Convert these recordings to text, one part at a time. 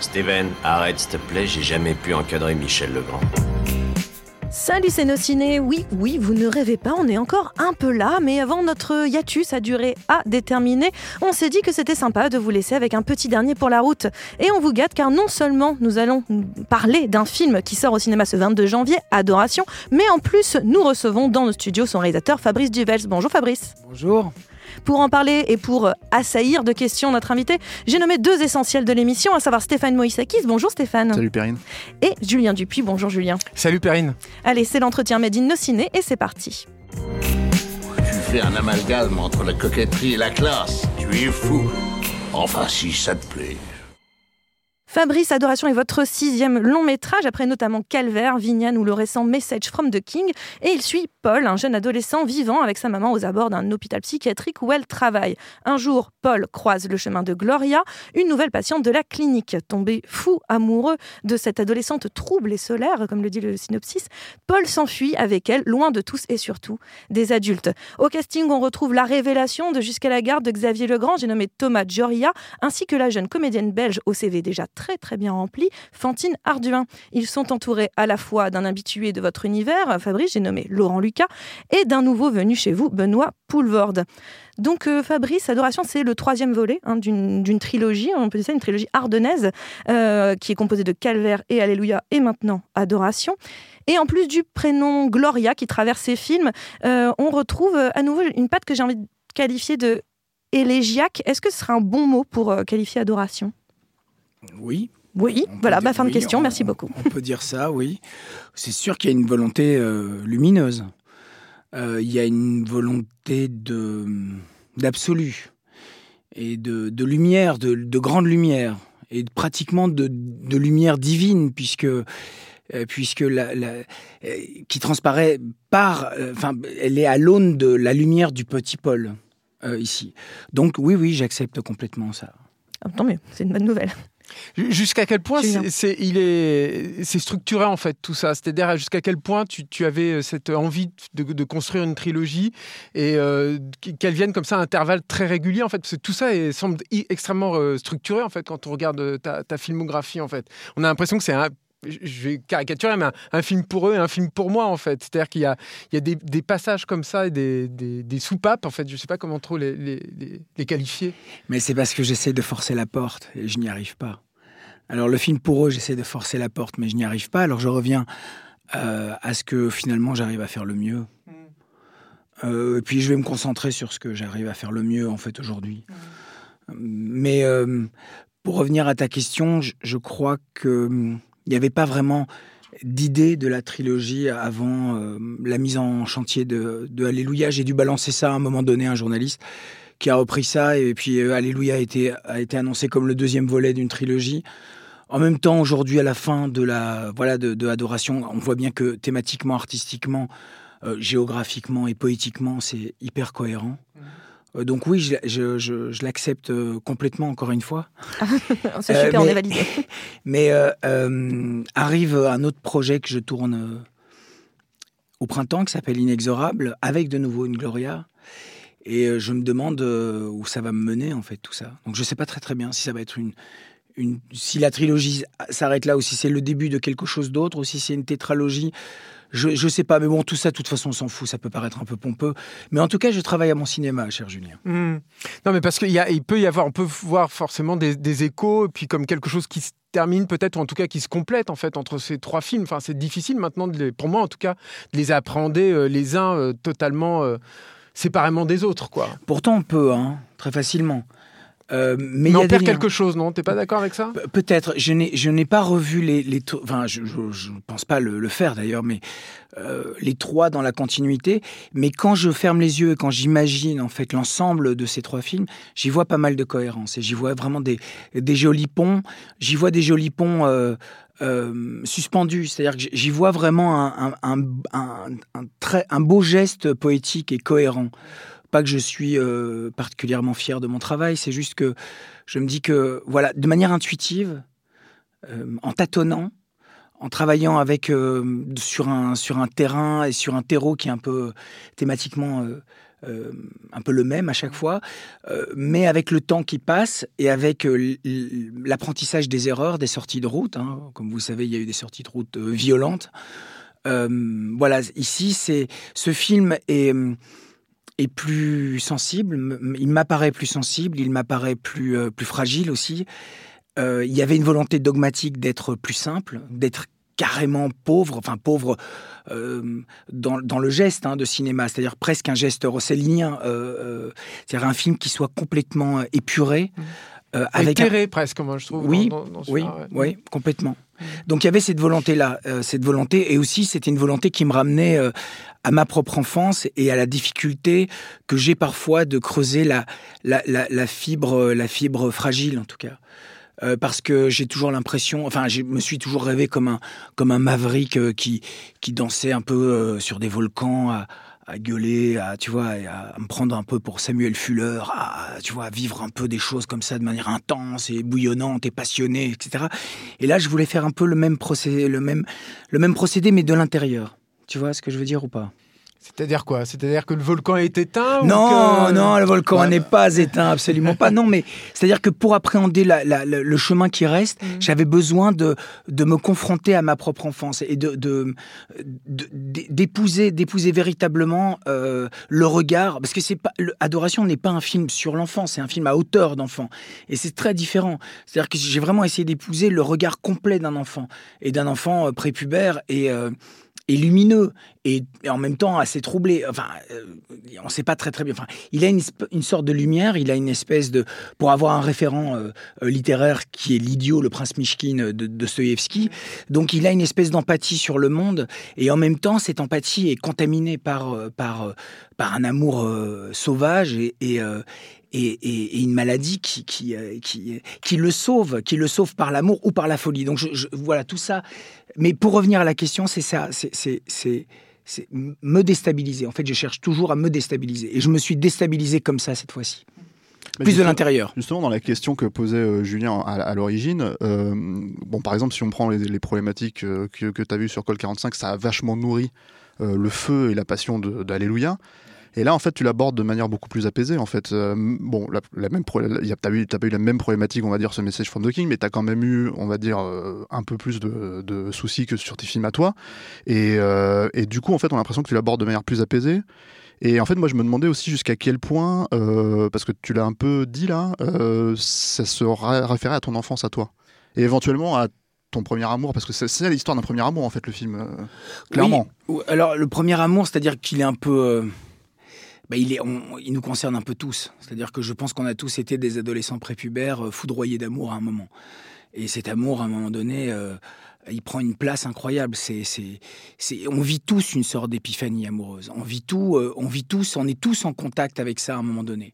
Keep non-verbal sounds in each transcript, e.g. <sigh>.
Steven, arrête s'il te plaît, j'ai jamais pu encadrer Michel Legrand. Salut c'est nos ciné. Oui, oui, vous ne rêvez pas, on est encore un peu là, mais avant notre hiatus a duré à déterminer, on s'est dit que c'était sympa de vous laisser avec un petit dernier pour la route. Et on vous gâte car non seulement nous allons parler d'un film qui sort au cinéma ce 22 janvier, Adoration, mais en plus nous recevons dans nos studios son réalisateur Fabrice Duvels. Bonjour Fabrice. Bonjour. Pour en parler et pour assaillir de questions notre invité, j'ai nommé deux essentiels de l'émission, à savoir Stéphane Moïsakis. Bonjour Stéphane. Salut Perrine. Et Julien Dupuis. Bonjour Julien. Salut Perrine. Allez, c'est l'entretien Made in Ciné et c'est parti. Tu fais un amalgame entre la coquetterie et la classe. Tu es fou. Enfin, si ça te plaît. Fabrice Adoration est votre sixième long métrage, après notamment Calvaire, Vignane ou le récent Message from the King. Et il suit Paul, un jeune adolescent vivant avec sa maman aux abords d'un hôpital psychiatrique où elle travaille. Un jour, Paul croise le chemin de Gloria, une nouvelle patiente de la clinique. Tombé fou amoureux de cette adolescente trouble et solaire, comme le dit le synopsis, Paul s'enfuit avec elle, loin de tous et surtout des adultes. Au casting, on retrouve la révélation de Jusqu'à la garde de Xavier Legrand, j'ai nommé Thomas Gioria, ainsi que la jeune comédienne belge au CV déjà très très bien rempli, Fantine Arduin. Ils sont entourés à la fois d'un habitué de votre univers, Fabrice, j'ai nommé Laurent Lucas, et d'un nouveau venu chez vous, Benoît Poulvorde. Donc euh, Fabrice, Adoration, c'est le troisième volet hein, d'une trilogie, on peut dire ça, une trilogie ardennaise, euh, qui est composée de Calvaire et Alléluia, et maintenant Adoration. Et en plus du prénom Gloria qui traverse ces films, euh, on retrouve à nouveau une patte que j'ai envie de qualifier de élégiaque. Est-ce que ce serait un bon mot pour qualifier Adoration? Oui. Oui, voilà, bah, fin de question, merci beaucoup. On peut dire ça, oui. C'est sûr qu'il y a une volonté lumineuse. Euh, il y a une volonté de d'absolu et de, de, lumière, de, de, grande lumière et pratiquement de, de lumière divine puisque euh, puisque la, la, euh, qui transparaît par, enfin, elle est à l'aune de la lumière du petit Paul ici. Donc oui, oui, j'accepte complètement ça. Ah, tant mieux, c'est une bonne nouvelle. Jusqu'à quel point c'est, il est, c'est structuré en fait tout ça C'est-à-dire jusqu'à quel point tu, tu, avais euh, cette envie de, de construire une trilogie et euh, qu'elle vienne comme ça à intervalles très réguliers en fait Parce que tout ça est, semble extrêmement euh, structuré en fait quand on regarde ta, ta filmographie en fait. On a l'impression que c'est un je vais caricaturer, mais un, film pour eux et un film pour moi, en fait. C'est-à-dire qu'il y a, il y a des, des, passages comme ça et des, des, des, soupapes, en fait. Je ne sais pas comment trop les, les, les qualifier. Mais c'est parce que j'essaie de forcer la porte et je n'y arrive pas. Alors, le film pour eux, j'essaie de forcer la porte, mais je n'y arrive pas. Alors, je reviens euh, à ce que finalement j'arrive à faire le mieux. Mm. Euh, et puis, je vais me concentrer sur ce que j'arrive à faire le mieux, en fait, aujourd'hui. Mm. Mais euh, pour revenir à ta question, je, je crois que il n'y avait pas vraiment d'idée de la trilogie avant euh, la mise en chantier de, de, Alléluia. J'ai dû balancer ça à un moment donné à un journaliste qui a repris ça et puis euh, Alléluia a été, a été annoncé comme le deuxième volet d'une trilogie. En même temps, aujourd'hui, à la fin de la voilà de, de Adoration, on voit bien que thématiquement, artistiquement, euh, géographiquement et poétiquement, c'est hyper cohérent. Euh, donc oui, je, je, je, je l'accepte euh, complètement, encore une fois. <laughs> C'est super, euh, mais, on est validé. <laughs> Mais arrive un autre projet que je tourne au printemps, qui s'appelle Inexorable, avec de nouveau une Gloria. Et je me demande où ça va me mener, en fait, tout ça. Donc je ne sais pas très très bien si ça va être une... une si la trilogie s'arrête là, ou si c'est le début de quelque chose d'autre, ou si c'est une tétralogie je, je sais pas, mais bon, tout ça, de toute façon, on s'en fout. Ça peut paraître un peu pompeux, mais en tout cas, je travaille à mon cinéma, cher Julien. Mmh. Non, mais parce qu'il il peut y avoir, on peut voir forcément des, des, échos, et puis comme quelque chose qui se termine peut-être, ou en tout cas qui se complète en fait entre ces trois films. Enfin, c'est difficile maintenant, de les, pour moi en tout cas, de les appréhender euh, les uns euh, totalement euh, séparément des autres, quoi. Pourtant, on peut, hein, très facilement. Euh, mais, il on perd quelque chose, non? T'es pas d'accord avec ça? Peut-être. Je n'ai, je n'ai pas revu les, les enfin, je, ne pense pas le, faire d'ailleurs, mais euh, les trois dans la continuité. Mais quand je ferme les yeux et quand j'imagine en fait l'ensemble de ces trois films, j'y vois pas mal de cohérence et j'y vois vraiment des, des jolis ponts. J'y vois des jolis ponts. Euh, euh, suspendus, c'est-à-dire que j'y vois vraiment un, un, un, un, très, un beau geste poétique et cohérent. Pas que je suis euh, particulièrement fier de mon travail, c'est juste que je me dis que, voilà, de manière intuitive, euh, en tâtonnant, en travaillant avec euh, sur un sur un terrain et sur un terreau qui est un peu thématiquement un peu le même à chaque fois, mais avec le temps qui passe et avec l'apprentissage des erreurs, des sorties de route. Hein. Comme vous savez, il y a eu des sorties de route violentes. voilà, ici, c'est ce film est est plus sensible, il m'apparaît plus sensible, il m'apparaît plus, euh, plus fragile aussi. Euh, il y avait une volonté dogmatique d'être plus simple, d'être carrément pauvre, enfin pauvre euh, dans, dans, le geste hein, de cinéma, c'est-à-dire presque un geste rossellinien, c'est-à-dire un film qui soit complètement épuré. Mmh. avec Éclairé presque, moi je trouve. Oui, oui, oui, complètement. Mmh. Donc il y avait cette volonté-là, cette volonté, et aussi c'était une volonté qui me ramenait à ma propre enfance et à la difficulté que j'ai parfois de creuser la, la, la, fibre, la fibre fragile en tout cas. Euh, parce que j'ai toujours l'impression, enfin, je me suis toujours rêvé comme un, comme un maverick euh, qui, qui dansait un peu euh, sur des volcans, à, à, gueuler, à, tu vois, à, me prendre un peu pour Samuel Fuller, à, tu vois, vivre un peu des choses comme ça de manière intense et bouillonnante et passionnée, etc. Et là, je voulais faire un peu le même procédé, le même, le même procédé, mais de l'intérieur. Tu vois ce que je veux dire ou pas? C'est-à-dire quoi? C'est-à-dire que le volcan est éteint Non, non, le volcan n'est pas éteint, absolument pas. Non, mais c'est-à-dire que pour appréhender le chemin qui reste, mm. j'avais besoin de, de me confronter à ma propre enfance et de, d'épouser, d'épouser véritablement euh, le regard, parce que c'est pas Adoration n'est pas un film sur l'enfant, c'est un film à hauteur d'enfant, et c'est très différent. C'est-à-dire que j'ai vraiment essayé d'épouser le regard complet d'un enfant et d'un enfant euh, prépubère et euh, et lumineux et, en même temps assez troublé. Enfin, euh, on ne sait pas très très bien. Enfin, il a une, une, sorte de lumière, il a une espèce de... Pour avoir un référent euh, euh, littéraire qui est l'idiot, le prince Mishkin de, Stoyevski, donc il a une espèce d'empathie sur le monde et en même temps, cette empathie est contaminée par, par, par un amour sauvage et et, une maladie qui, qui, qui, qui, le sauve, qui le sauve par l'amour ou par la folie. Donc je, voilà, tout ça mais pour revenir à la question, c'est ça, c'est me déstabiliser. En fait, je cherche toujours à me déstabiliser. Et je me suis déstabilisé comme ça cette fois-ci. Plus de l'intérieur. Justement, dans la question que posait euh, Julien à, l'origine, euh, bon, par exemple, si on prend les, problématiques euh, que, que tu as vues sur Col 45, ça a vachement nourri le feu et la passion d'Alléluia. Et là, en fait, tu l'abordes de manière beaucoup plus apaisée. En fait, euh, bon, la, même, t'as eu, pas eu la même problématique, on va dire, ce message from the King, mais t'as quand même eu, on va dire, euh, un peu plus de, soucis que sur tes films à toi. Et, euh, et du coup, en fait, on a l'impression que tu l'abordes de manière plus apaisée. Et en fait, moi, je me demandais aussi jusqu'à quel point, parce que tu l'as un peu dit là, ça se référait à ton enfance à toi. Et éventuellement à ton premier amour Parce que c'est l'histoire d'un premier amour, en fait, le film, clairement. alors, le premier amour, c'est-à-dire qu'il est un peu bah, il, nous concerne un peu tous. C'est-à-dire que je pense qu'on a tous été des adolescents prépubères euh, foudroyés d'amour à un moment. Et cet amour, à un moment donné, euh, il prend une place incroyable. C'est, c'est, c'est, on vit tous une sorte d'épiphanie amoureuse. On vit tout, euh, on vit tous, on est tous en contact avec ça à un moment donné.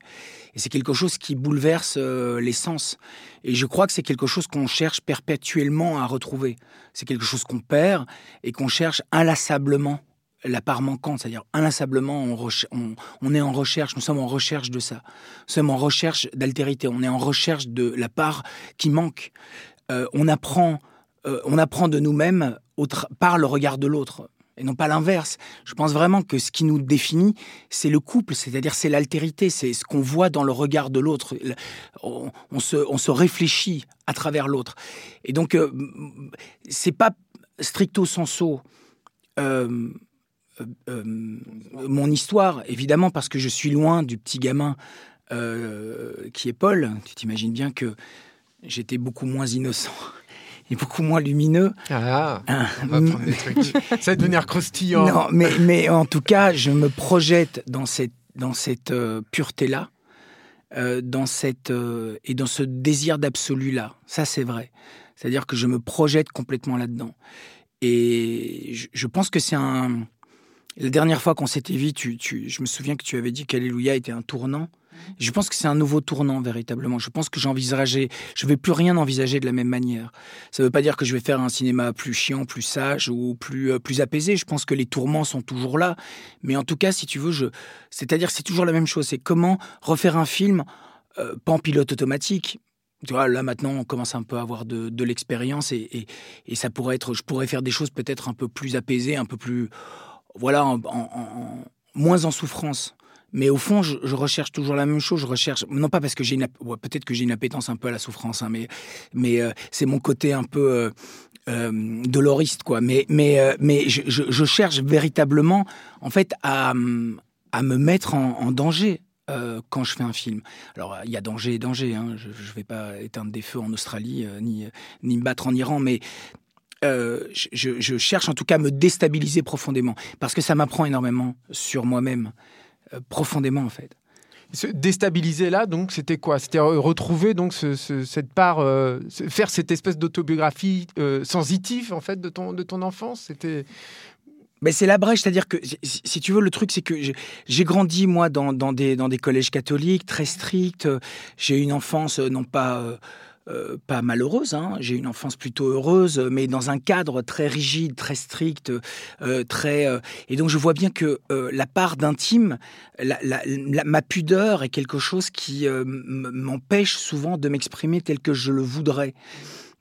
Et c'est quelque chose qui bouleverse les sens. Et je crois que c'est quelque chose qu'on cherche perpétuellement à retrouver. C'est quelque chose qu'on perd et qu'on cherche inlassablement la part manquante, c'est-à-dire inlassablement, on, est en recherche, nous sommes en recherche de ça. Nous sommes en recherche d'altérité, on est en recherche de la part qui manque. Euh, on, apprend, euh, on apprend de nous-mêmes par le regard de l'autre et non pas l'inverse. Je pense vraiment que ce qui nous définit, c'est le couple, c'est-à-dire c'est l'altérité, c'est ce qu'on voit dans le regard de l'autre. On, se, réfléchit à travers l'autre. Et donc, euh, c'est pas stricto sensu euh, euh, mon histoire, évidemment, parce que je suis loin du petit gamin euh, qui est Paul. Tu t'imagines bien que j'étais beaucoup moins innocent <laughs> et beaucoup moins lumineux. Ah, hein, on va prendre des trucs. <laughs> Ça va devenir croustillant. Non, mais, mais en tout cas, je me projette dans cette, dans cette pureté-là. dans cette et dans ce désir d'absolu là. Ça, c'est vrai. C'est-à-dire que je me projette complètement là-dedans. Et je, pense que c'est un. La dernière fois qu'on s'était vu, tu, je me souviens que tu avais dit qu'Alléluia était un tournant. Je pense que c'est un nouveau tournant véritablement. Je pense que j'envisageais, je vais plus rien envisager de la même manière. Ça ne veut pas dire que je vais faire un cinéma plus chiant, plus sage ou plus euh, plus apaisé. Je pense que les tourments sont toujours là, mais en tout cas, si tu veux, je, c'est-à-dire c'est toujours la même chose. C'est comment refaire un film euh, pas en pilote automatique. Tu vois, là maintenant, on commence un peu à avoir de, l'expérience et, et, ça pourrait être, je pourrais faire des choses peut-être un peu plus apaisées, un peu plus, voilà, moins en souffrance. Mais au fond, je, recherche toujours la même chose. Je recherche, non pas parce que j'ai une, peut-être que j'ai une appétence un peu à la souffrance, hein, mais, euh, c'est mon côté un peu euh, euh, doloriste, quoi. Mais, je, cherche véritablement, en fait, à, à me mettre en, danger. quand je fais un film. Alors, il y a danger et danger. Hein. Je ne vais pas éteindre des feux en Australie, ni, ni me battre en Iran, mais je, je, cherche en tout cas à me déstabiliser profondément, parce que ça m'apprend énormément sur moi-même. Euh, profondément en fait. Se déstabiliser là, donc c'était quoi? C'était retrouver donc cette part, euh, faire cette espèce d'autobiographie euh, sensitive en fait de ton de ton enfance? C'était mais c'est la brèche, c'est-à-dire que si tu veux, le truc, c'est que j'ai grandi moi dans, dans, des, dans des collèges catholiques très stricts. J'ai eu une enfance non pas euh, pas malheureuse, hein. j'ai une enfance plutôt heureuse, mais dans un cadre très rigide, très strict, euh, très. Euh, et donc je vois bien que la part d'intime, ma pudeur est quelque chose qui m'empêche souvent de m'exprimer tel que je le voudrais.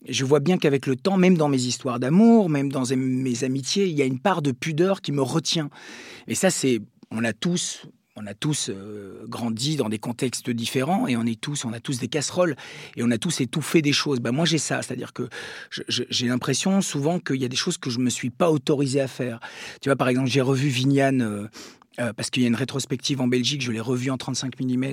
Je vois bien qu'avec le temps, même dans mes histoires d'amour, même dans mes amitiés, il y a une part de pudeur qui me retient. Et ça, c'est, on a tous, on a tous euh, grandi dans des contextes différents et on est tous, on a tous des casseroles et on a tous étouffé des choses. Ben moi j'ai ça, c'est-à-dire que j'ai l'impression souvent qu'il y a des choses que je me suis pas autorisé à faire. Tu vois, par exemple, j'ai revu Vignane. Euh, euh, parce qu'il y a une rétrospective en Belgique, je l'ai revu en 35 mm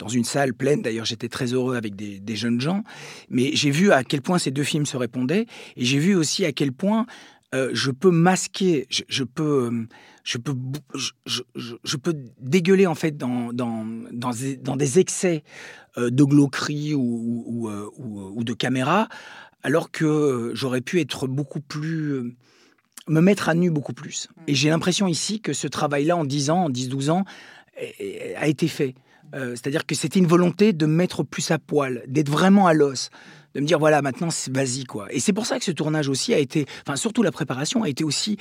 dans une salle pleine. D'ailleurs, j'étais très heureux avec des, jeunes gens. Mais j'ai vu à quel point ces deux films se répondaient et j'ai vu aussi à quel point je peux masquer, je peux je peux, je, peux dégueuler en fait dans, dans, dans, des, excès euh, de glauquerie ou, euh, ou, ou, de caméra, alors que j'aurais pu être beaucoup plus me mettre à nu beaucoup plus. Et j'ai l'impression ici que ce travail-là, en 10 ans, en 10-12 ans, a été fait. Euh, c'est-à-dire que c'était une volonté de mettre plus à poil, d'être vraiment à l'os de me dire voilà maintenant vas-y quoi. Et c'est pour ça que ce tournage aussi a été enfin surtout la préparation a été aussi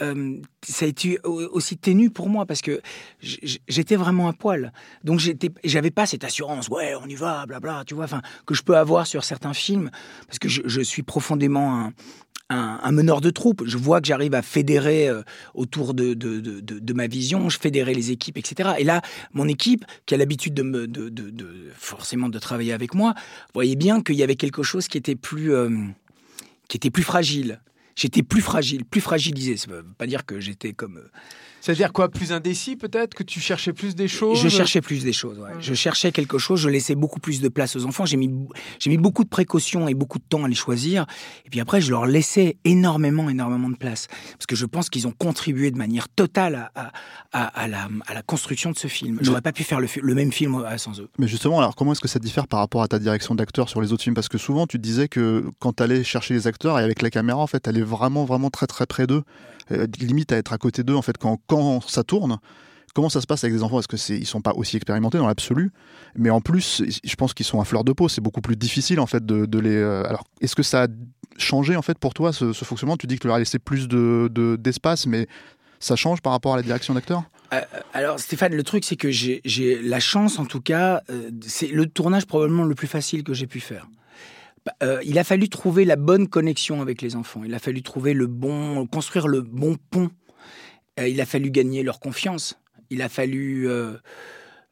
euh, ça a été aussi ténu pour moi parce que j'étais vraiment à poil. Donc j'avais pas cette assurance ouais on y va blabla tu vois que je peux avoir sur certains films parce que je, je suis profondément un, un, meneur de troupes. Je vois que j'arrive à fédérer euh, autour de, de, ma vision, je fédérais les équipes, etc. Et là, mon équipe, qui a l'habitude de, me, de, forcément de travailler avec moi, voyait bien qu'il y avait quelque chose qui était plus, euh, qui était plus fragile. J'étais plus fragile, plus fragilisé. Ça ne veut pas dire que j'étais comme euh, c'est-à-dire quoi Plus indécis peut-être Que tu cherchais plus des choses Je cherchais plus des choses, ouais. Je cherchais quelque chose, je laissais beaucoup plus de place aux enfants. J'ai mis, j'ai mis beaucoup de précautions et beaucoup de temps à les choisir. Et puis après, je leur laissais énormément, énormément de place. Parce que je pense qu'ils ont contribué de manière totale à, à, à, la, à la, construction de ce film. J'aurais pas pu faire le, le, même film euh, sans eux. Mais justement, alors comment est-ce que ça diffère par rapport à ta direction d'acteur sur les autres films? Parce que souvent, tu disais que quand tu allais chercher les acteurs et avec la caméra, en fait, tu allais vraiment, vraiment très, très près d'eux. Euh, limite à être à côté d'eux en fait quand, quand ça tourne. Comment ça se passe avec des enfants? Est-ce que c'est ils sont pas aussi expérimentés dans l'absolu? Mais en plus, je pense qu'ils sont à fleur de peau. C'est beaucoup plus difficile en fait de, les. Euh, alors, est-ce que ça a changé en fait pour toi ce, fonctionnement? Tu dis que tu leur as laissé plus de, d'espace, mais ça change par rapport à la direction d'acteur euh, alors Stéphane, le truc c'est que j'ai la chance en tout cas, c'est le tournage probablement le plus facile que j'ai pu faire. Bah, il a fallu trouver la bonne connexion avec les enfants. Il a fallu trouver le bon, construire le bon pont. il a fallu gagner leur confiance. Il a fallu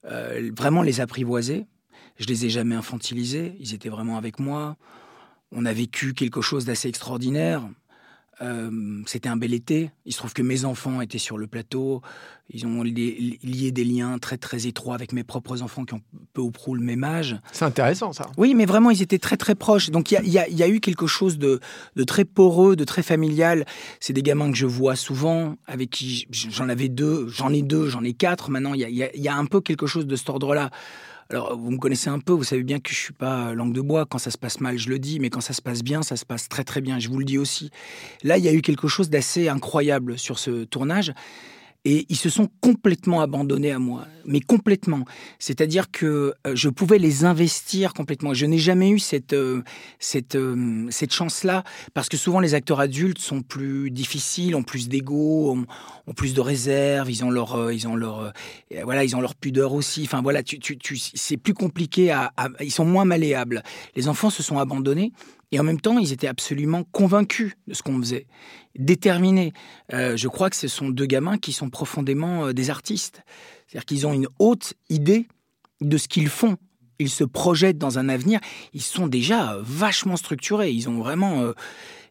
vraiment les apprivoiser. Je les ai jamais infantilisés. Ils étaient vraiment avec moi. On a vécu quelque chose d'assez extraordinaire. Euh, c'était un bel été. Il se trouve que mes enfants étaient sur le plateau. Ils ont lié des liens très très étroits avec mes propres enfants qui ont peu ou prou le même âge. C'est intéressant ça. Oui, mais vraiment ils étaient très très proches. Donc il y, y a, eu quelque chose de, de, très poreux, de très familial. C'est des gamins que je vois souvent, avec qui j'en avais deux, j'en ai deux, j'en ai quatre. Maintenant il y a, y a, un peu quelque chose de cet ordre-là. Alors, vous me connaissez un peu, vous savez bien que je suis pas langue de bois. Quand ça se passe mal, je le dis, mais quand ça se passe bien, ça se passe très très bien. Je vous le dis aussi. Là, il y a eu quelque chose d'assez incroyable sur ce tournage et ils se sont complètement abandonnés à moi, mais complètement. C'est-à-dire que euh, je pouvais les investir complètement. Je n'ai jamais eu cette euh, euh, cette chance-là parce que souvent les acteurs adultes sont plus difficiles, ont plus d'ego, ont, plus de réserve, ils ont leur ils ont leur voilà ils ont leur pudeur aussi. Enfin voilà, c'est plus compliqué ils sont moins malléables. Les enfants se sont abandonnés et en même temps, ils étaient absolument convaincus de ce qu'on faisait, déterminés. Euh, je crois que ce sont deux gamins qui sont profondément euh, des artistes. C'est-à-dire qu'ils ont une haute idée de ce qu'ils font. Ils se projettent dans un avenir. Ils sont déjà vachement structurés. Ils ont vraiment. Euh,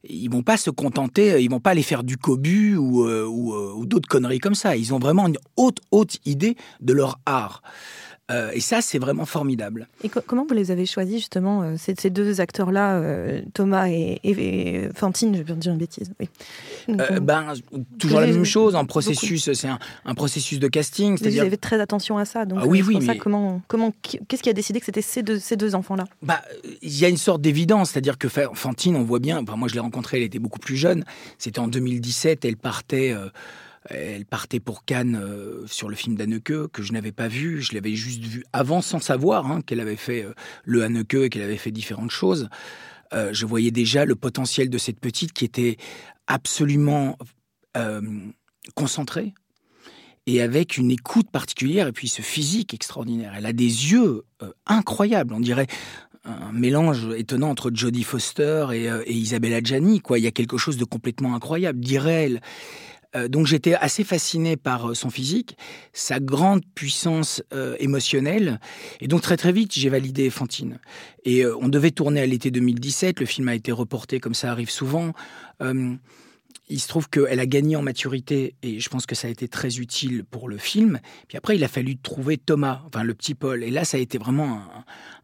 ils vont pas se contenter. Ils vont pas aller faire du cobu ou, ou d'autres conneries comme ça. Ils ont vraiment une haute, haute idée de leur art. Euh, et ça, c'est vraiment formidable. Et comment vous les avez choisis, justement, euh, ces, deux acteurs-là, euh, Thomas et, Fantine, je vais dire une bêtise. Oui. ben, toujours la même chose, en processus, c'est un, processus de casting. Vous avez très attention à ça. Donc, ah oui, oui. ça, comment, comment, qu'est-ce qui a décidé que c'était ces deux, ces deux enfants-là? Bah, Il y a une sorte d'évidence, c'est-à-dire que Fantine, on voit bien, moi je l'ai rencontrée, elle était beaucoup plus jeune, c'était en 2017, elle partait elle partait pour Cannes euh, sur le film d'Anneke que je n'avais pas vu. Je l'avais juste vu avant sans savoir hein, qu'elle avait fait euh, le Anneke et qu'elle avait fait différentes choses. Euh, je voyais déjà le potentiel de cette petite qui était absolument concentrée et avec une écoute particulière et puis ce physique extraordinaire. Elle a des yeux incroyables, on dirait un mélange étonnant entre Jodie Foster et, Isabella Adjani. Quoi. Il y a quelque chose de complètement incroyable, dirait-elle. Euh, donc j'étais assez fasciné par euh, son physique, sa grande puissance euh, émotionnelle. Et donc très très vite, j'ai validé Fantine. Et on devait tourner à l'été 2017. Le film a été reporté comme ça arrive souvent il se trouve qu'elle a gagné en maturité et je pense que ça a été très utile pour le film. Puis après, il a fallu trouver Thomas, enfin le petit Paul. Et là, ça a été vraiment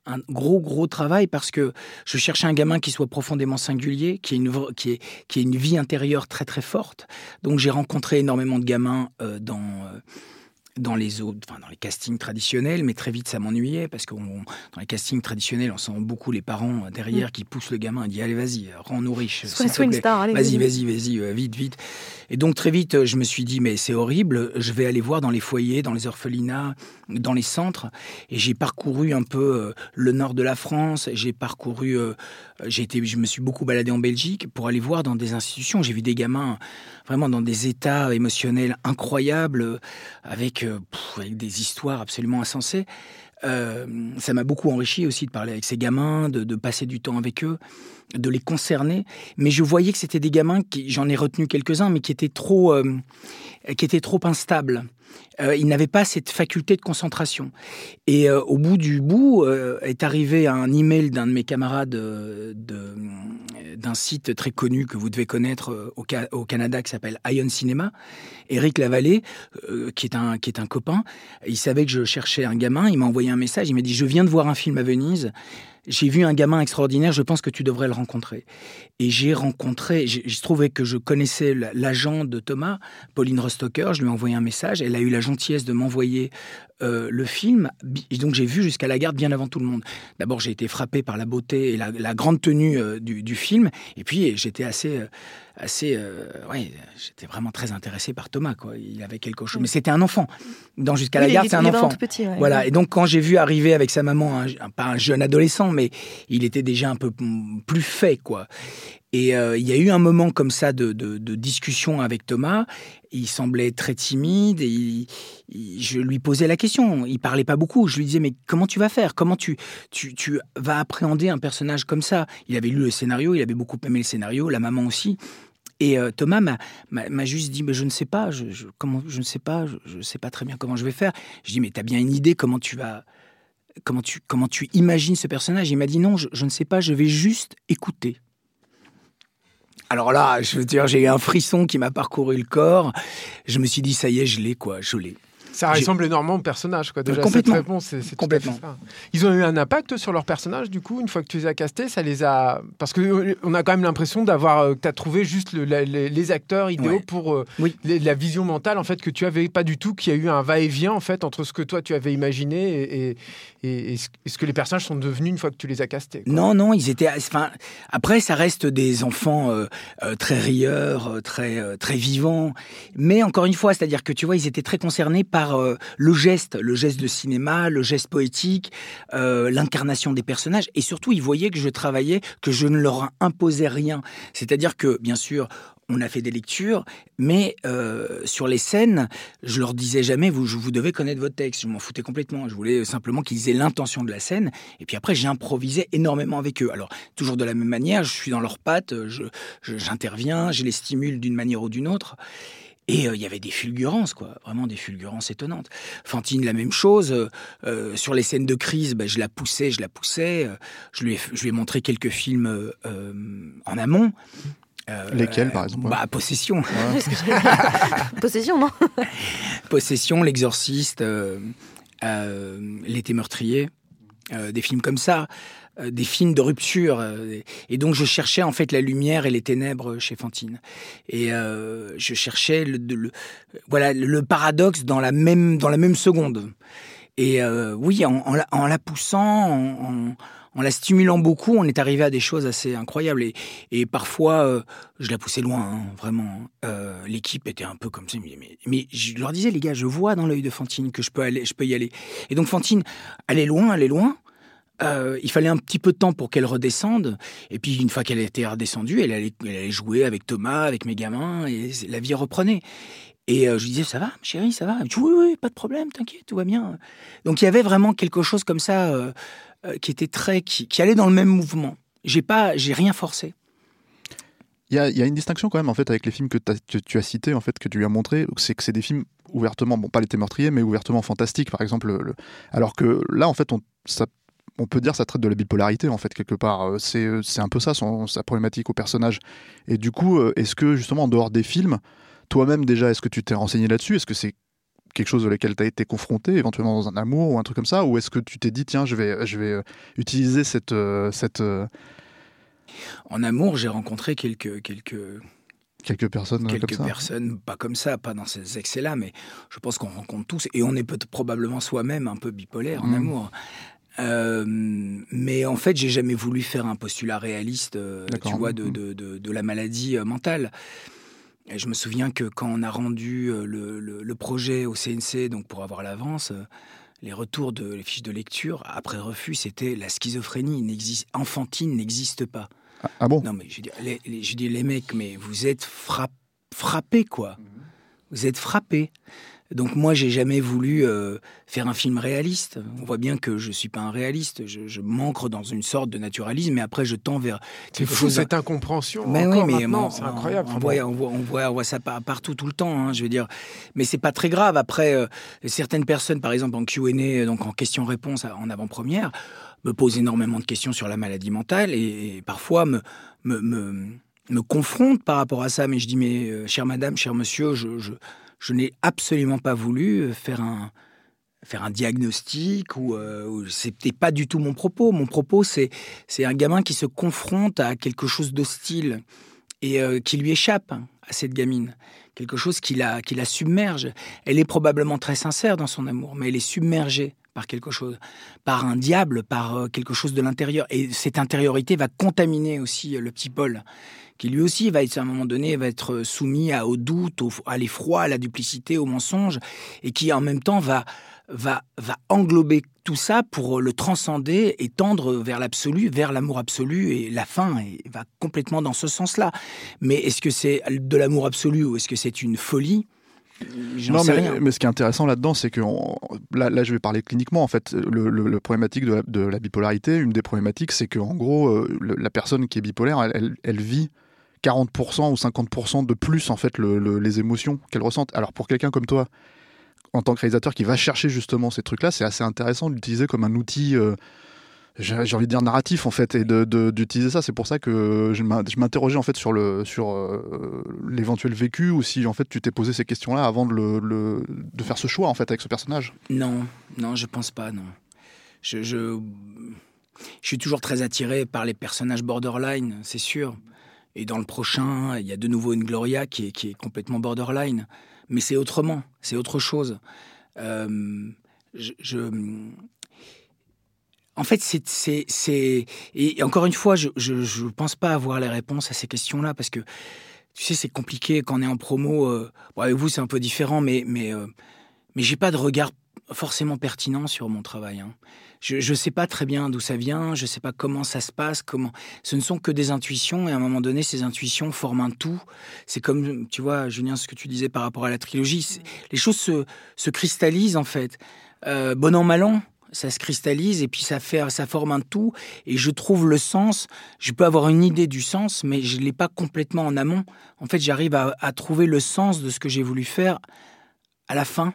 un, gros, gros travail parce que je cherchais un gamin qui soit profondément singulier, qui ait une, qui une vie intérieure très, très forte. Donc j'ai rencontré énormément de gamins euh, dans... Euh, dans les autres, enfin dans les castings traditionnels, mais très vite ça m'ennuyait parce que dans les castings traditionnels, on sent beaucoup les parents derrière mm. qui poussent le gamin et disent allez vas-y, rends-nous riches, vas-y, vas-y, vas-y, vas-y, euh, vite, vite. Et donc très vite, je me suis dit mais c'est horrible, je vais aller voir dans les foyers, dans les orphelinats, dans les centres, et j'ai parcouru un peu euh, le nord de la France, j'ai parcouru, euh, j'ai été, je me suis beaucoup baladé en Belgique pour aller voir dans des institutions. J'ai vu des gamins vraiment dans des états émotionnels incroyables, avec avec des histoires absolument insensées. Euh, ça m'a beaucoup enrichi aussi de parler avec ces gamins, de, passer du temps avec eux, de les concerner. Mais je voyais que c'était des gamins qui, j'en ai retenu quelques-uns, mais qui étaient trop, euh, qui étaient trop instables. Euh, il n'avait pas cette faculté de concentration. Et euh, au bout du bout est arrivé un email d'un de mes camarades d'un site très connu que vous devez connaître au, Canada qui s'appelle Ion Cinema. Eric Lavallée, qui est un qui est un copain, il savait que je cherchais un gamin. Il m'a envoyé un message. Il m'a dit je viens de voir un film à Venise j'ai vu un gamin extraordinaire, je pense que tu devrais le rencontrer. Et j'ai rencontré, je trouvais que je connaissais l'agent de Thomas, Pauline Rostocker, je lui ai envoyé un message, elle a eu la gentillesse de m'envoyer euh, le film, et donc j'ai vu jusqu'à la garde bien avant tout le monde. D'abord, j'ai été frappé par la beauté et la, grande tenue euh, du, film, et puis j'étais assez... Euh, assez, ouais, j'étais vraiment très intéressé par Thomas. Quoi. Il avait quelque chose, mais c'était un enfant. Dans jusqu'à la garde, c'est un enfant. petit, voilà. Et donc quand j'ai vu arriver avec sa maman, pas un jeune adolescent, mais il était déjà un peu plus fait, quoi. Et euh, il y a eu un moment comme ça de, discussion avec Thomas. Il semblait très timide et je lui posais la question. Il parlait pas beaucoup. Je lui disais mais comment tu vas faire? Comment tu, vas appréhender un personnage comme ça? Il avait lu le scénario, il avait beaucoup aimé le scénario, la maman aussi. Et euh, Thomas m'a juste dit, mais je ne sais pas, je, comment, je ne sais pas, je ne sais pas très bien comment je vais faire. Je dis, mais tu as bien une idée comment tu vas, comment tu imagines ce personnage? Il m'a dit, non, je, ne sais pas, je vais juste écouter. Alors là, je veux dire, j'ai eu un frisson qui m'a parcouru le corps. Je me suis dit, ça y est, je l'ai, quoi, je l'ai. Ça ressemble énormément au personnage, quoi. Déjà, complètement. cette réponse, c'est Complètement. ça. Ils ont eu un impact sur leur personnage, du coup, une fois que tu les as castés, ça les a. Parce que euh, on a quand même l'impression d'avoir, euh, que tu as trouvé juste le- la- les, les acteurs idéaux Ouais. pour euh, Oui. les- la vision mentale, en fait, que tu avais pas du tout, qu'il y a eu un va-et-vient, en fait, entre ce que toi tu avais imaginé et, et, et- et ce, que les personnages sont devenus une fois que tu les as castés. quoi. Non, non, ils étaient. Enfin, après, ça reste des enfants euh, euh, très rieurs, très très vivants. Mais encore une fois, c'est-à-dire que tu vois, ils étaient très concernés par euh, le geste, le geste de cinéma, le geste poétique, euh, l'incarnation des personnages, et surtout, ils voyaient que je travaillais, que je ne leur imposais rien. C'est-à-dire que, bien sûr. On a fait des lectures, mais euh, sur les scènes, je leur disais jamais vous, vous devez connaître votre texte. Je m'en foutais complètement. Je voulais simplement qu'ils aient l'intention de la scène. Et puis après, j'ai improvisé énormément avec eux. Alors, toujours de la même manière, je suis dans leurs pattes, je- je- j'interviens, je, les stimule d'une manière ou d'une autre. Et euh, il y avait des fulgurances, quoi, vraiment des fulgurances étonnantes. Fantine, la même chose. euh, euh, sur les scènes de crise, ben, je la poussais, je la poussais. euh, je, lui ai, je lui ai montré quelques films en amont. Euh, Lesquels, par exemple, bah, Possession. <laughs> Possession, non <laughs> Possession, L'Exorciste, euh, euh, L'été meurtrier, euh, des films comme ça, euh, des films de rupture. euh, et donc je cherchais en fait la lumière et les ténèbres chez Fantine. Et euh, je cherchais le, le- voilà, le paradoxe dans la même, dans la même seconde. Et euh, oui, en, en la, en la poussant, en, en- la stimulant beaucoup, on est arrivé à des choses assez incroyables. Et, et parfois, euh, je la poussais loin, hein, vraiment. Euh, L'équipe était un peu comme ça. Mais, mais, mais je leur disais, les gars, je vois dans l'œil de Fantine que je peux, aller, je peux y aller. Et donc Fantine, est loin, est loin. Euh, il fallait un petit peu de temps pour qu'elle redescende. Et puis, une fois qu'elle était redescendue, elle allait, jouer avec Thomas, avec mes gamins, et la vie reprenait. Et euh, je lui disais, ça va, chérie, ça va? Elle me dit, Oui, oui, pas de problème, t'inquiète, tout va bien. Donc, il y avait vraiment quelque chose comme ça euh, qui était très. Qui, allait dans le même mouvement. J'ai pas, j'ai rien forcé. Il y, a, il y a une distinction quand même en fait avec les films que, tu as cités en fait que tu lui as montré, c'est que c'est des films ouvertement, bon pas l'été meurtrier, mais ouvertement fantastiques par exemple. le- le- alors que là en fait on, ça, on peut dire que ça traite de la bipolarité en fait quelque part. Euh, C'est euh, c'est un peu ça son, sa problématique au personnage. Et du coup, euh, est-ce que justement en dehors des films, toi-même déjà, est-ce que tu t'es renseigné là-dessus? Est-ce que c'est quelque chose de lequel tu as été confronté, éventuellement dans un amour ou un truc comme ça? Ou est-ce que tu t'es dit, tiens, je vais, je vais utiliser cette, cette, En amour, j'ai rencontré quelques, quelques, quelques personnes quelques comme ça personnes, pas comme ça, pas dans ces excès-là, mais je pense qu'on rencontre tous, et on est peut probablement soi-même un peu bipolaire en Mhm. amour. Euh, mais en fait, j'ai jamais voulu faire un postulat réaliste, euh, tu vois, de, Mhm. de, de, de la maladie euh, mentale. Et je me souviens que quand on a rendu euh, le, le, le projet au CNC, donc pour avoir l'avance, euh, les retours de les fiches de lecture après refus, c'était la schizophrénie n'existe, enfantine n'existe pas. Ah, ah bon? Non, mais je dis, les, les- je dis, les mecs, mais vous êtes frapp- frappés, quoi. Vous êtes frappés. Donc moi, j'ai jamais voulu euh, faire un film réaliste. On voit bien que je suis pas un réaliste. Je, je m'ancre dans une sorte de naturalisme, et après je tends vers C'est quelque fou chose. cette incompréhension. Mais encore oui, mais maintenant, c'est incroyable. On, voit, bon. on, voit, on, voit, on voit ça par- partout, tout le temps. hein, je veux dire, mais c'est pas très grave. Après, euh, certaines personnes, par exemple en Q&A, donc en question-réponse en avant-première, me posent énormément de questions sur la maladie mentale et, et parfois me, me, me, me confrontent par rapport à ça. Mais je dis, mais euh, chère madame, cher monsieur, je, je, je n'ai absolument pas voulu euh, faire un faire un diagnostic ou, euh, c'était pas du tout mon propos. Mon propos, c'est c'est un gamin qui se confronte à quelque chose d'hostile et euh, qui lui échappe à cette gamine. Quelque chose qui la, qui la submerge. Elle est probablement très sincère dans son amour, mais elle est submergée par quelque chose, par un diable, par euh, quelque chose de l'intérieur. Et cette intériorité va contaminer aussi euh, le petit Paul, qui lui aussi va être, à un moment donné, va être soumis à, au doute, à l'effroi, à la duplicité, au mensonge, et qui en même temps va, va, va englober tout ça pour le transcender et tendre vers l'absolu, vers l'amour absolu et la fin et va complètement dans ce sens-là. Mais est-ce que c'est de l'amour absolu ou est-ce que c'est une folie? Non, sais mais, rien. mais ce qui est intéressant là-dedans, c'est que on- là, là, je vais parler cliniquement. En fait, le, le- le problématique de la, de la bipolarité, une des problématiques, c'est que en gros, euh, le- la personne qui est bipolaire, elle, elle- elle vit 40% ou 50% de plus en fait le- le- les émotions qu'elle ressent. Alors pour quelqu'un comme toi, en tant que réalisateur qui va chercher justement ces trucs-là, c'est assez intéressant d'utiliser comme un outil. euh, j'ai envie de dire narratif en fait et d'utiliser ça. C'est pour ça que je m'interrogeais en fait sur le sur euh, l'éventuel vécu ou si en fait tu t'es posé ces questions là avant de, le, de faire ce choix en fait avec ce personnage. Non. Non je pense pas non. Je, je, je suis toujours très attiré par les personnages borderline c'est sûr. Et dans le prochain il y a de nouveau une Gloria qui est, qui est complètement borderline. Mais c'est autrement c'est autre chose. Euh, je en fait, c'est. Et encore une fois, je ne pense pas avoir les réponses à ces questions-là parce que, tu sais, c'est compliqué quand on est en promo. Euh, avec vous, c'est un peu différent, mais, mais, euh, mais j'ai pas de regard forcément pertinent sur mon travail. Hein. Je ne sais pas très bien d'où ça vient, je ne sais pas comment ça se passe, comment. Ce ne sont que des intuitions, et à un moment donné, ces intuitions forment un tout. C'est comme, tu vois, Julien, ce que tu disais par rapport à la trilogie. Les choses se, se cristallisent, en fait. Euh, bon an, mal an ça se cristallise et puis ça forme un tout. Et je trouve le sens. Je peux avoir une idée du sens, mais je l'ai pas complètement en amont. En fait, j'arrive à, trouver le sens de ce que j'ai voulu faire à la fin,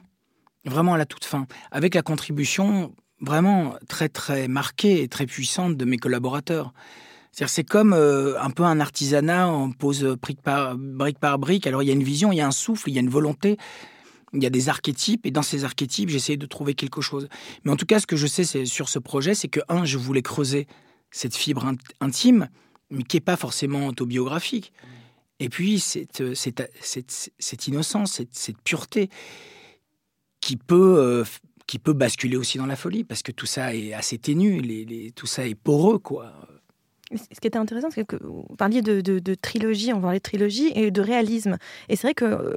vraiment à la toute fin, avec la contribution vraiment très très marquée et très puissante de mes collaborateurs. C'est comme euh, un peu un artisanat, on pose par, brique par brique. Alors il y a une vision, il y a un souffle, il y a une volonté il y a des archétypes et dans ces archétypes, j'essaie de trouver quelque chose. Mais en tout cas, ce que je sais sur ce projet, c'est que, un, je voulais creuser cette fibre intime, mais qui n'est pas forcément autobiographique. Et puis, cette, euh, cette, innocence, cette, pureté qui peut, euh, qui peut basculer aussi dans la folie, parce que tout ça est assez ténu, tout ça est poreux, quoi. Ce qui était intéressant, c'est que vous parliez de, trilogie, on va parler de trilogie et de réalisme. Et c'est vrai qu'ils euh,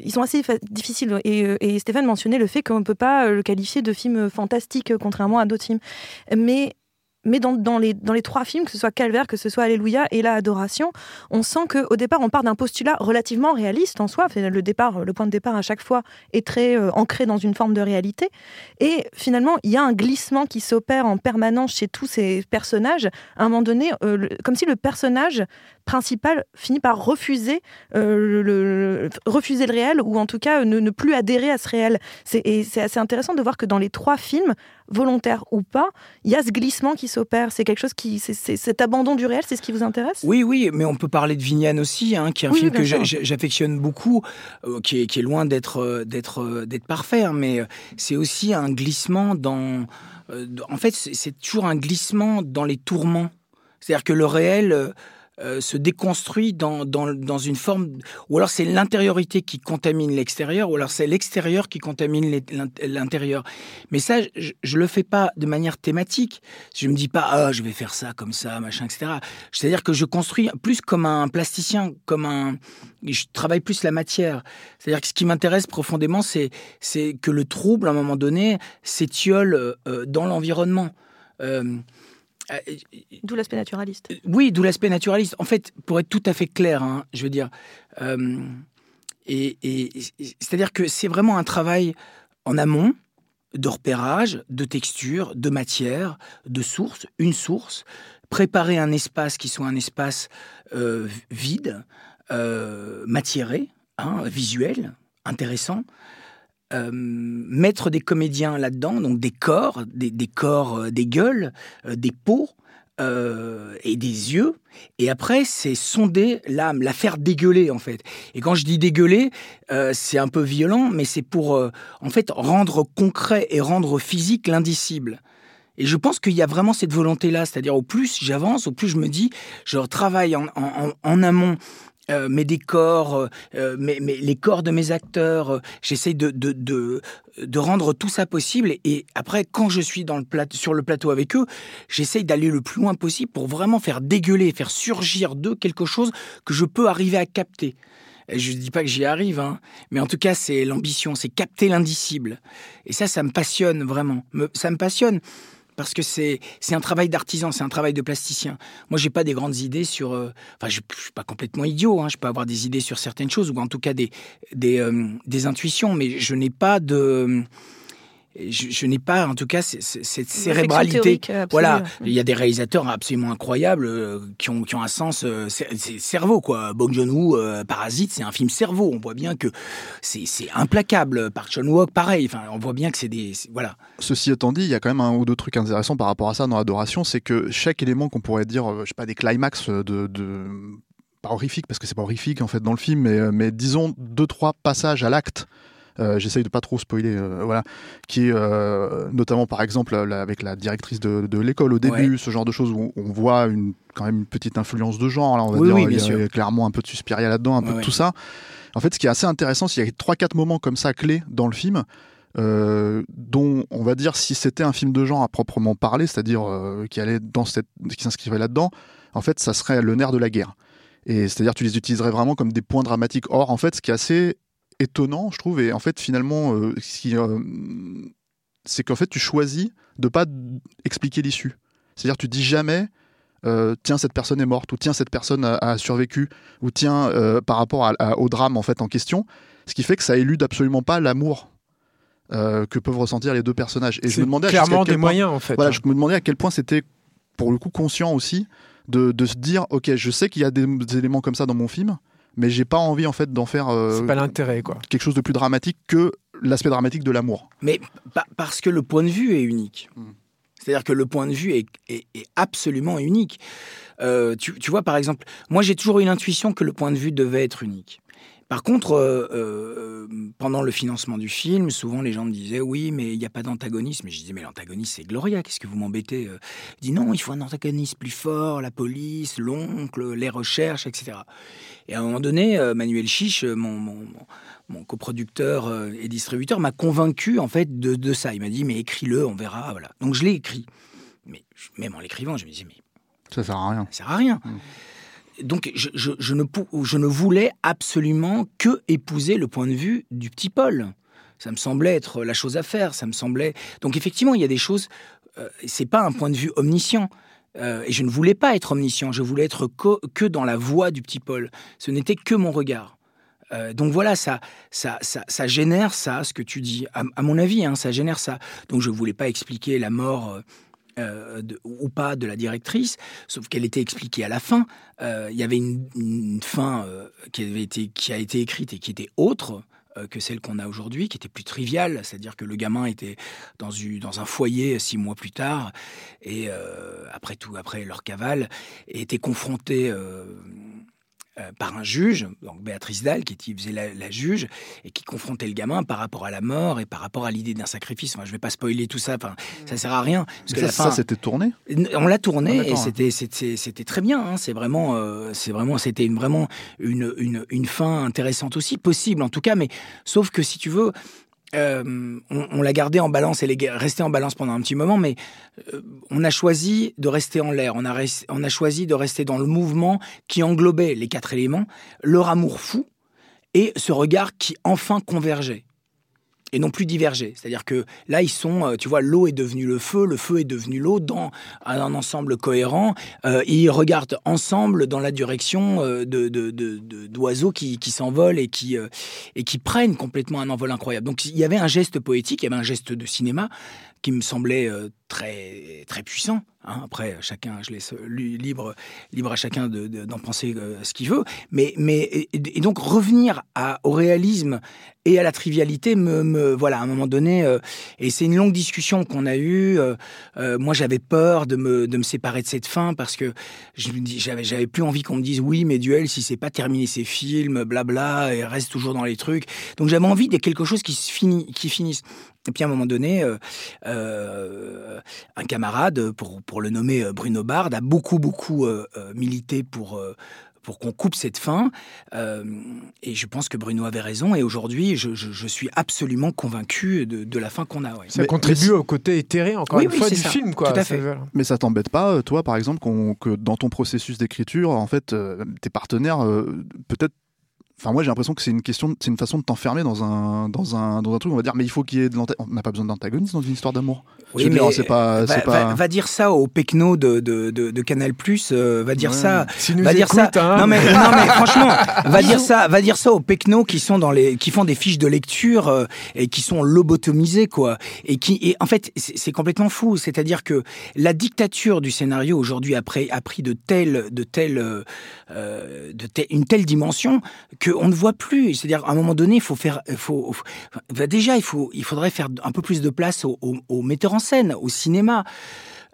ils sont assez difficiles. Et, euh, et, Stéphane mentionnait le fait qu'on ne peut pas le qualifier de film fantastique, contrairement à d'autres films. Mais mais dans, les, trois films, que ce soit Calvaire, que ce soit Alléluia et La Adoration, on sent qu'au départ, on part d'un postulat relativement réaliste en soi. Le point de départ à chaque fois est très euh, ancré dans une forme de réalité. Et finalement, il y a un glissement qui s'opère en permanence chez tous ces personnages. À un moment donné, euh, comme si le personnage principal finit par refuser, euh, le, refuser le réel ou en tout cas ne, plus adhérer à ce réel. Et c'est assez intéressant de voir que dans les trois films, volontaire ou pas, il y a ce glissement qui s'opère. C'est quelque chose qui, c'est, cet abandon du réel, c'est ce qui vous intéresse? Oui, oui, mais on peut parler de Vignane aussi, hein, qui est un film que j'affectionne beaucoup, euh, qui, est, loin d'être, euh, d'être, d'être parfait, hein, mais c'est aussi un glissement dans. en fait, c'est toujours un glissement dans les tourments. C'est-à-dire que le réel euh, se déconstruit dans, dans, dans, une forme... Ou alors c'est l'intériorité qui contamine l'extérieur, ou alors c'est l'extérieur qui contamine l'intérieur. Mais ça, je ne le fais pas de manière thématique. Je me dis pas, ah, je vais faire ça comme ça, machin, etc. C'est-à-dire que je construis plus comme un plasticien, comme un... Je travaille plus la matière. C'est-à-dire que ce qui m'intéresse profondément, c'est que le trouble, à un moment donné, s'étiole euh, dans l'environnement. Euh, euh, d'où l'aspect naturaliste. Oui, d'où l'aspect naturaliste. En fait, pour être tout à fait clair, hein, je veux dire, euh, et, c'est-à-dire que c'est vraiment un travail en amont de repérage, de texture, de matière, de source, une source, préparer un espace qui soit un espace euh, vide, matiéré, hein, visuel, intéressant, euh, mettre des comédiens là-dedans, donc des corps, des, corps, euh, des gueules, euh, des peaux et des yeux. Et après, c'est sonder l'âme, la faire dégueuler en fait. Et quand je dis dégueuler, c'est un peu violent, mais c'est pour en fait rendre concret et rendre physique l'indicible. Et je pense qu'il y a vraiment cette volonté-là, c'est-à-dire au plus j'avance, au plus je me dis, je travaille en, en amont euh, mes décors, euh, euh, mes, les corps de mes acteurs. J'essaie de, de, de, de, rendre tout ça possible. Et, après, quand je suis dans le sur le plateau avec eux, j'essaie d'aller le plus loin possible pour vraiment faire dégueuler, faire surgir d'eux quelque chose que je peux arriver à capter. je ne dis pas que j'y arrive, hein, mais en tout cas, c'est l'ambition, c'est capter l'indicible. Et ça, ça me passionne vraiment. ça me passionne parce que c'est un travail d'artisan, c'est un travail de plasticien. Moi, j'ai pas des grandes idées sur. Euh, enfin, je, ne suis pas complètement idiot. Hein, je peux avoir des idées sur certaines choses ou en tout cas des des, euh, des intuitions, mais je n'ai pas de je, n'ai pas, en tout cas, cette cérébralité. Voilà, il y a des réalisateurs absolument incroyables euh, qui, ont, qui ont un sens, euh, c'est cerveau, quoi. Bong Joon-ho, euh, Parasite, c'est un film cerveau. On voit bien que c'est implacable. Par John Walk, pareil. Enfin, on voit bien que c'est des. Voilà. Ceci étant dit, il y a quand même un ou deux trucs intéressants par rapport à ça dans Adoration, c'est que chaque élément qu'on pourrait dire, je sais pas, des climax de, de pas horrifique parce que c'est pas horrifique en fait dans le film, mais, mais disons deux trois passages à l'acte euh, j'essaye de pas trop spoiler, euh, voilà, qui est euh, notamment par exemple avec la directrice de, l'école au début, ce genre de choses où on voit une, quand même une petite influence de genre, là, on va dire, il, y a, clairement un peu de Suspiria là-dedans, un peu de tout ça. En fait, ce qui est assez intéressant, c'est qu'il y a trois quatre moments comme ça clés dans le film. dont on va dire si c'était un film de genre à proprement parler, c'est-à-dire qui allait dans cette, qui s'inscrivait là-dedans, en fait, ça serait le nerf de la guerre. Et c'est-à-dire tu les utiliserais vraiment comme des points dramatiques. Or, en fait, ce qui est assez étonnant, je trouve. Et en fait, finalement, euh, euh, c'est qu'en fait, tu choisis de pas expliquer l'issue. C'est-à-dire, tu dis jamais. Euh, tiens cette personne est morte ou tiens cette personne a, survécu ou tiens par rapport au drame en fait en question ce qui fait que ça élude absolument pas l'amour que peuvent ressentir les deux personnages et je me demandais clairement des moyens en fait voilà je me demandais à quel point c'était pour le coup conscient aussi de, se dire ok je sais qu'il y a des, éléments comme ça dans mon film mais j'ai pas envie en fait d'en faire euh, pas l'intérêt quoi. quelque chose de plus dramatique que l'aspect dramatique de l'amour. Mais parce que le point de vue est unique. Hmm. c'est-à-dire que le point de vue est, est, absolument unique. Euh, tu, tu, vois par exemple moi j'ai toujours eu l'intuition que le point de vue devait être unique par contre, euh, euh, pendant le financement du film, souvent les gens me disaient oui, mais il n'y a pas d'antagoniste. Mais je disais mais l'antagoniste c'est Gloria, qu'est-ce que vous m'embêtez euh? Il dit non, il faut un antagoniste plus fort, la police, l'oncle, les recherches, etc. Et à un moment donné, Manuel Chiche, mon, mon, coproducteur et distributeur, m'a convaincu en fait de, ça. Il m'a dit mais écris-le, on verra. Voilà. Donc je l'ai écrit. Mais même en l'écrivant, je me disais mais ça sert à rien. Ça sert à rien. Mmh donc je, ne, je ne voulais absolument que épouser le point de vue du petit Paul. Ça me semblait être la chose à faire. Ça me semblait. Donc effectivement, il y a des choses. Euh, c'est pas un point de vue omniscient. Euh, et je ne voulais pas être omniscient. Je voulais être que, dans la voix du petit Paul. Ce n'était que mon regard. Euh, donc voilà, ça, ça, ça, génère ça, ce que tu dis. À, mon avis, hein, ça génère ça. Donc je ne voulais pas expliquer la mort euh, ou pas de la directrice, sauf qu'elle était expliquée à la fin. Euh, il y avait une, fin euh, qui, avait été, qui a été écrite et qui était autre que celle qu'on a aujourd'hui, qui était plus triviale, c'est-à-dire que le gamin était dans, dans un foyer six mois plus tard, et après tout, après leur cavale, et était confronté euh, par un juge, donc Béatrice Dalle, qui faisait la, juge, et qui confrontait le gamin par rapport à la mort et par rapport à l'idée d'un sacrifice. Enfin, je ne vais pas spoiler tout ça, enfin, ça sert à rien. Parce que ça, c'était tourné On l'a tourné ah, et c'était, c'était, très bien. Hein. C'est vraiment, euh, c'est vraiment, c'était une, vraiment une, une, une fin intéressante aussi, possible en tout cas, mais sauf que si tu veux, euh, on, l'a gardé en balance, elle est restée en balance pendant un petit moment, mais euh, on a choisi de rester en l'air, on a, on a choisi de rester dans le mouvement qui englobait les quatre éléments, leur amour fou et ce regard qui enfin convergeait et non plus diverger. C'est-à-dire que là, ils sont, euh, tu vois, l'eau est devenue le feu, le feu est devenu l'eau dans un ensemble cohérent. Euh, ils regardent ensemble dans la direction euh, de, d'oiseaux qui, qui s'envolent et qui, et qui prennent complètement un envol incroyable. Donc il y avait un geste poétique, il y avait un geste de cinéma qui me semblait très, très puissant. Hein. Après, chacun, je laisse libre, libre à chacun d'en penser euh, ce qu'il veut. Mais, mais et, donc revenir au réalisme et à la trivialité me, voilà à un moment donné. Euh, et c'est une longue discussion qu'on a eue. Euh, moi, j'avais peur de me, de me séparer de cette fin parce que j'avais, j'avais plus envie qu'on me dise oui, mais Duel, si c'est pas terminé ses films, blabla, et reste toujours dans les trucs. Donc j'avais envie de quelque chose qui se finit, qui finisse. Et puis à un moment donné, un camarade, pour, pour le nommer euh, Bruno Bard, a beaucoup, beaucoup euh, euh, milité pour pour qu'on coupe cette fin. et je pense que Bruno avait raison. Et aujourd'hui, je, suis absolument convaincu de, la fin qu'on a. Ça contribue au côté éthéré, encore une fois, du film. Quoi. Tout à fait. Mais ça t'embête pas, toi, par exemple, que dans ton processus d'écriture, en fait, tes partenaires, peut-être Enfin, moi, j'ai l'impression que c'est une question, c'est une façon de t'enfermer dans un, dans un, dans un truc. On va dire, mais il faut qu'il y ait de l'antagoniste. On n'a pas besoin d'antagoniste dans une histoire d'amour. Oui, mais c'est pas, va, pas... Va, dire ça au Pecno de, de, de, Canal Plus. Euh, va dire ça. va dire ça. Hein. Non mais, non mais franchement, <laughs> va dire ça. Va dire ça aux Pecno qui sont dans les, qui font des fiches de lecture euh, et qui sont lobotomisés quoi. Et qui, et en fait, c'est complètement fou. C'est-à-dire que la dictature du scénario aujourd'hui a, a pris de telle, de telle, euh, de une telle dimension que on ne voit plus. C'est-à-dire, à un moment donné, il faut faire, faut, bah, déjà, il faut, il faudrait faire un peu plus de place aux, metteurs en scène, au cinéma.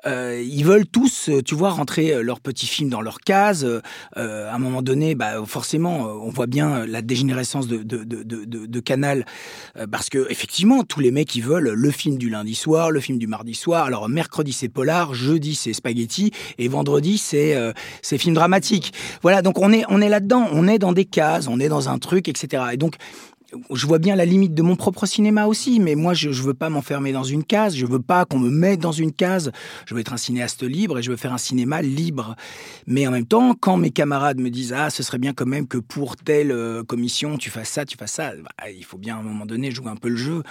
Euh, ils veulent tous, euh, tu vois, rentrer euh, leurs petits films dans leur case. à un moment donné, bah, forcément, on voit bien la dégénérescence de, de, de, de, de Canal, parce que effectivement, tous les mecs, ils veulent le film du lundi soir, le film du mardi soir. Alors mercredi, c'est polar, jeudi, c'est spaghetti, et vendredi, c'est c'est film dramatique. Voilà, donc on est on est là-dedans, on est dans des cases, on est dans un truc, etc. Et donc je vois bien la limite de mon propre cinéma aussi, mais moi, je, ne veux pas m'enfermer dans une case, je veux pas qu'on me mette dans une case. Je veux être un cinéaste libre et je veux faire un cinéma libre. Mais en même temps, quand mes camarades me disent ah, ce serait bien quand même que pour telle euh, commission tu fasses ça, tu fasses ça, bah, il faut bien à un moment donné jouer un peu le jeu.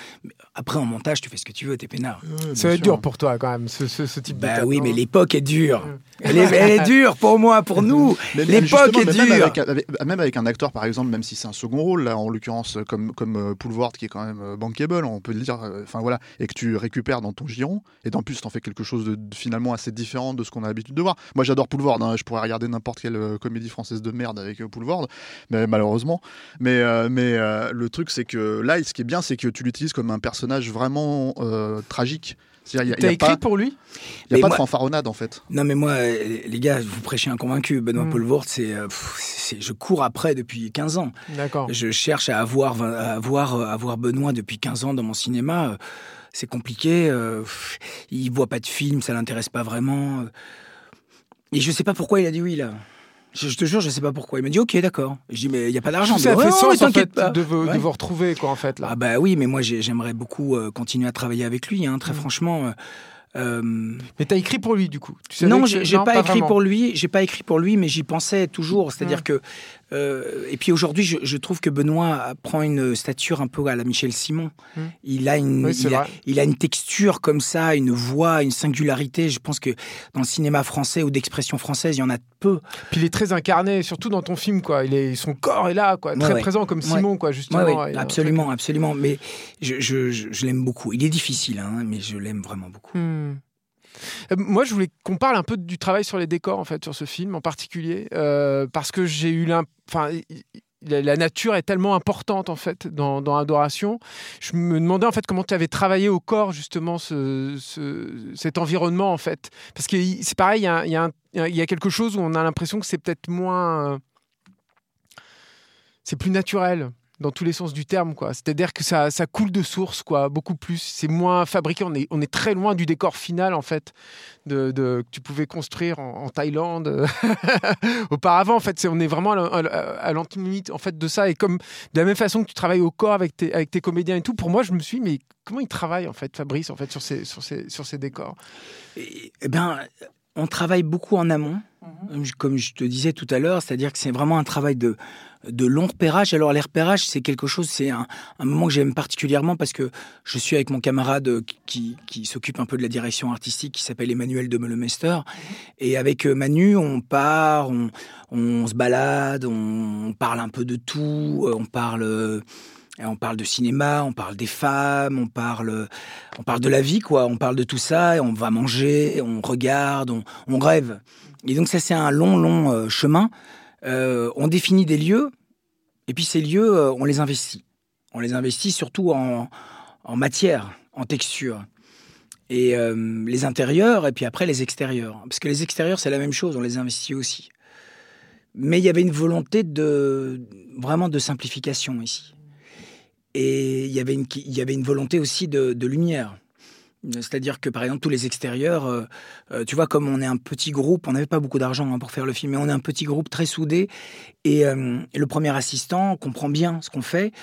après en montage, tu fais ce que tu veux, t'es peinard. ça va être dur pour toi quand même, ce, ce, type bah, de. oui, mais l'époque est dure. Elle est, elle est, dure pour moi, pour nous. L'époque est dure. Même avec, un acteur, par exemple, même si c'est un second rôle, là, en l'occurrence comme, comme euh, qui est quand même euh, bankable, on peut le dire, euh, enfin voilà, et que tu récupères dans ton giron, et en plus t'en fais quelque chose de, finalement assez différent de ce qu'on a l'habitude de voir. Moi j'adore Poulvord, hein, je pourrais regarder n'importe quelle comédie française de merde avec Poulvord, mais malheureusement. Mais, mais le truc c'est que là, ce qui est bien, c'est que tu l'utilises comme un personnage vraiment tragique. T'as écrit pour lui? Il n'y a pas de fanfaronnade en fait. Non mais moi, euh, les gars, vous prêchez un convaincu. Benoît mm. Paul euh, c'est, je cours après depuis 15 ans. D'accord. Je cherche à avoir, à avoir, à avoir Benoît depuis 15 ans dans mon cinéma. C'est compliqué. Euh, il voit pas de film, ça l'intéresse pas vraiment. Et je sais pas pourquoi il a dit oui là. Je, te jure, je sais pas pourquoi. Il m'a dit OK, d'accord. Je dis mais il y a pas d'argent. Ça fait sens en fait de, vous, de, vous, retrouver quoi en fait là. Ah bah oui, mais moi j'aimerais beaucoup euh, continuer à travailler avec lui. Hein, très mm. franchement. Euh, euh, mais t'as écrit pour lui du coup? Non, j'ai pas, pas, écrit pour lui. J'ai pas écrit pour lui, mais j'y pensais toujours. C'est-à-dire mm. que euh, et puis aujourd'hui, je, trouve que Benoît prend une stature un peu à la Michel Simon. Hmm. Il, a une, il, a, une texture comme ça, une voix, une singularité. Je pense que dans le cinéma français ou d'expression française, il y en a peu. Puis il est très incarné, surtout dans ton film, quoi. Il est, son corps est là, quoi, très présent comme Simon, quoi, justement. absolument, absolument. Mais je, je, l'aime beaucoup. Il est difficile, hein, mais je l'aime vraiment beaucoup. Hmm. Euh, moi, je voulais qu'on parle un peu du travail sur les décors, en fait, sur ce film en particulier, euh, parce que j'ai eu Enfin, la nature est tellement importante en fait dans, Adoration. Je me demandais en fait comment tu avais travaillé au corps justement ce, cet environnement en fait, parce que c'est pareil, il y a, y a, quelque chose où on a l'impression que c'est peut-être moins, c'est plus naturel dans tous les sens du terme, quoi. C'est-à-dire que ça, ça, coule de source, quoi, beaucoup plus. C'est moins fabriqué. On est, on est très loin du décor final, en fait, de, que tu pouvais construire en, Thaïlande <laughs> auparavant. En fait, on est vraiment à l'antinomie en fait de ça. Et comme de la même façon que tu travailles au corps avec tes, avec tes comédiens et tout, pour moi, je me suis, mais comment il travaille en fait, Fabrice, en fait, sur ces, sur ces, sur ces décors? Eh bien, on travaille beaucoup en amont, mhm. comme je te disais tout à l'heure, c'est-à-dire que c'est vraiment un travail de de long repérage. Alors les repérages, c'est quelque chose, c'est un, moment que j'aime particulièrement parce que je suis avec mon camarade euh, qui, s'occupe un peu de la direction artistique, qui s'appelle Emmanuel de Melemester. Et avec euh, Manu, on part, on, se balade, on parle un peu de tout, euh, on parle... On parle de cinéma, on parle des femmes, on parle, on parle de la vie, quoi. On parle de tout ça, et on va manger, on regarde, on, rêve. Et donc ça, c'est un long, long chemin. Euh, on définit des lieux, et puis ces lieux, euh, on les investit. On les investit surtout en, matière, en texture. Et euh, les intérieurs, et puis après les extérieurs. Parce que les extérieurs, c'est la même chose, on les investit aussi. Mais il y avait une volonté de vraiment de simplification ici. Et il y avait une, volonté aussi de lumière. C'est-à-dire que par exemple tous les extérieurs, euh, euh, tu vois comme on est un petit groupe, on n'avait pas beaucoup d'argent hein, pour faire le film, mais on est un petit groupe très soudé et, euh, le premier assistant comprend bien ce qu'on fait.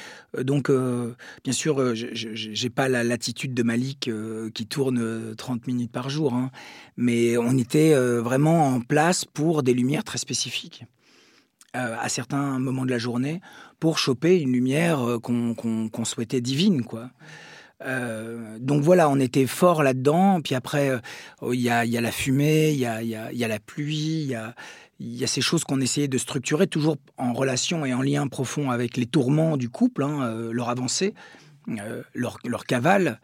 donc bien sûr, j'ai pas la latitude de Malik qui tourne 30 minutes par jour, hein, mais on était vraiment en place pour des lumières très spécifiques à certains moments de la journée pour choper une lumière euh, qu'on souhaitait divine, quoi. Euh, donc voilà, on était fort là-dedans. Puis après, oh, il y, a, la fumée, il y a, la pluie, il y a, ces choses qu'on essayait de structurer, toujours en relation et en lien profond avec les tourments du couple, hein, leur avancée, leur, cavale.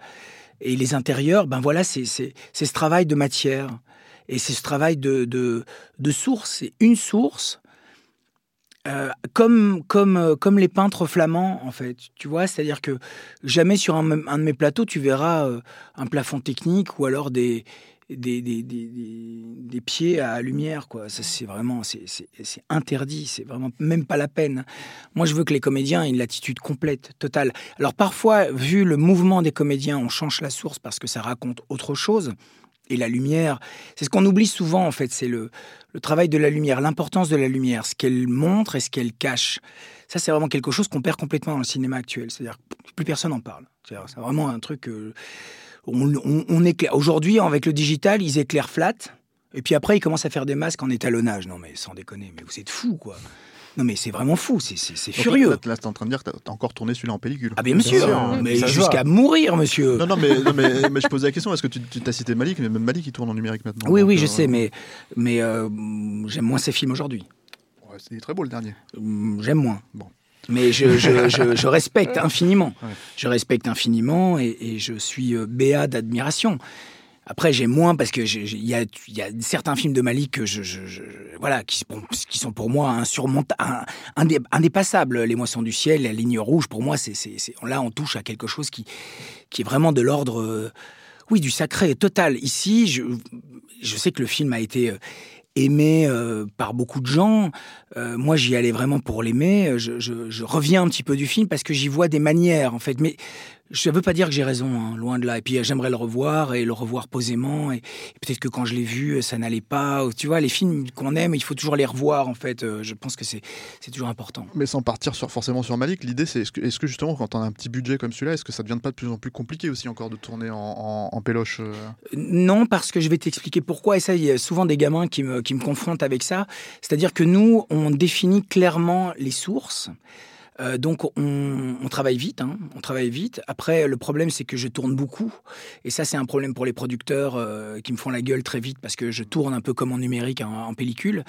Et les intérieurs, ben voilà, c'est ce travail de matière. Et c'est ce travail de, de, de source. C'est une source, euh, comme, comme, euh, comme les peintres flamands, en fait. Tu vois, c'est-à-dire que jamais sur un, de mes plateaux, tu verras euh, un plafond technique ou alors des, des, des, des, des pieds à lumière, quoi. c'est vraiment, c'est interdit, c'est vraiment même pas la peine. Moi, je veux que les comédiens aient une latitude complète, totale. Alors parfois, vu le mouvement des comédiens, on change la source parce que ça raconte autre chose et la lumière. C'est ce qu'on oublie souvent, en fait, c'est le, travail de la lumière, l'importance de la lumière, ce qu'elle montre et ce qu'elle cache. Ça, c'est vraiment quelque chose qu'on perd complètement dans le cinéma actuel. C'est-à-dire plus personne n'en parle. C'est vraiment un truc... on, on, éclaire. Aujourd'hui, avec le digital, ils éclairent flat. Et puis après, ils commencent à faire des masques en étalonnage. Non, mais sans déconner, mais vous êtes fous, quoi. Non, mais c'est vraiment fou, c'est furieux. Là, là tu es en train de dire que tu as, encore tourné celui-là en pellicule. Ah, bien sûr, mais jusqu'à mourir, monsieur. Non, non, mais, <laughs> mais, je posais la question est-ce que tu, tu as cité Malik Mais même Malik, il tourne en numérique maintenant. Oui, oui, je euh, sais, mais, mais euh, j'aime moins ses films aujourd'hui. Ouais, c'est très beau le dernier. Mm, j'aime moins. Bon. Mais je, je, je, respecte <laughs> infiniment. Je respecte infiniment et, et je suis euh, béat d'admiration. Après, j'ai moins parce que il y a, y a, certains films de Malik que je, je, voilà, qui, sont pour moi insurmontables, indépassables. Les Moissons du ciel, la ligne rouge, pour moi, c'est, là, on touche à quelque chose qui, qui est vraiment de l'ordre, euh, oui, du sacré total. Ici, je, je sais que le film a été euh, aimé euh, par beaucoup de gens. moi, j'y allais vraiment pour l'aimer. Je, je, je, reviens un petit peu du film parce que j'y vois des manières, en fait. Mais je ne veux pas dire que j'ai raison, hein, loin de là. Et puis j'aimerais le revoir et le revoir posément. Et, peut-être que quand je l'ai vu, ça n'allait pas. Tu vois, les films qu'on aime, il faut toujours les revoir en fait. Euh, je pense que c'est toujours important. Mais sans partir sur, forcément sur Malik, l'idée c'est est-ce que, est que, justement quand on a un petit budget comme celui-là, est-ce que ça ne devient pas de plus en plus compliqué aussi encore de tourner en, en, péloche euh Non, parce que je vais t'expliquer pourquoi. Et ça, il y a souvent des gamins qui me, qui me confrontent avec ça. C'est-à-dire que nous, on définit clairement les sources. Euh, donc on, travaille vite, hein, on travaille vite. Après, le problème c'est que je tourne beaucoup, et ça c'est un problème pour les producteurs euh, qui me font la gueule très vite parce que je tourne un peu comme en numérique, en, pellicule.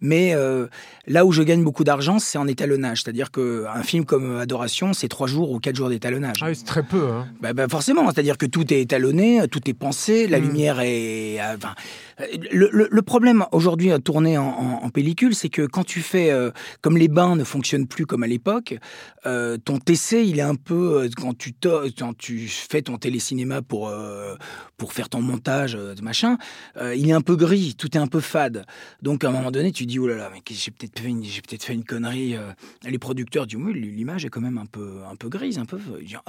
Mais euh, là où je gagne beaucoup d'argent, c'est en étalonnage, c'est-à-dire qu'un film comme Adoration, c'est trois jours ou quatre jours d'étalonnage. Ah c'est très peu. Hein. Bah, bah, forcément, c'est-à-dire que tout est étalonné, tout est pensé, la hmm. lumière est. le, problème aujourd'hui à tourner en pellicule, c'est que quand tu fais comme les bains ne fonctionnent plus comme à l'époque euh, ton TC, il est un peu euh, quand tu fais ton télécinéma pour euh, pour faire ton montage, machin, il est un peu gris, tout est un peu fade. Donc à un moment donné, tu dis oh là là, mais j'ai peut-être fait une, j'ai peut-être fait une connerie. les producteurs disent oui, l'image est quand même un peu un peu grise, un peu.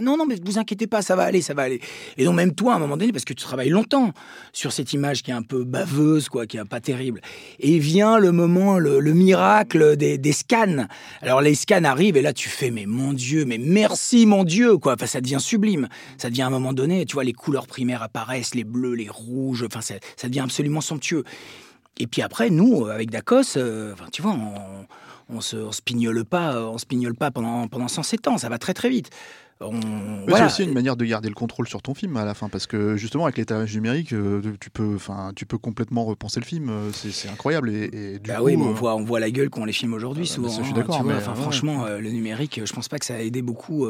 non non, mais vous inquiétez pas, ça va aller, ça va aller. Et donc même toi, à un moment donné, parce que tu travailles longtemps sur cette image qui est un peu baveuse, quoi, qui est pas terrible. Et vient le moment, le, miracle des, des scans. Alors les scans arrivent et là tu fais, mais mon Dieu, mais merci mon Dieu, quoi. Enfin, ça devient sublime. Ça devient à un moment donné, tu vois, les couleurs primaires apparaissent, les bleus, les rouges, enfin, ça, devient absolument somptueux. Et puis après, nous, avec Dacos, euh, tu vois, on, on se, on pignole pas, on se pas pendant, pendant 107 ans, ça va très très vite. C'est aussi une manière de garder le contrôle sur ton film à la fin, parce que justement avec l'étalage numérique, euh, tu peux, enfin, tu peux complètement repenser le film. Euh, c'est incroyable. Et, du bah oui, on euh, voit, on voit la gueule qu'ont les films aujourd'hui ah bah, souvent. je suis hein, franchement, le numérique, je pense pas que ça a aidé beaucoup.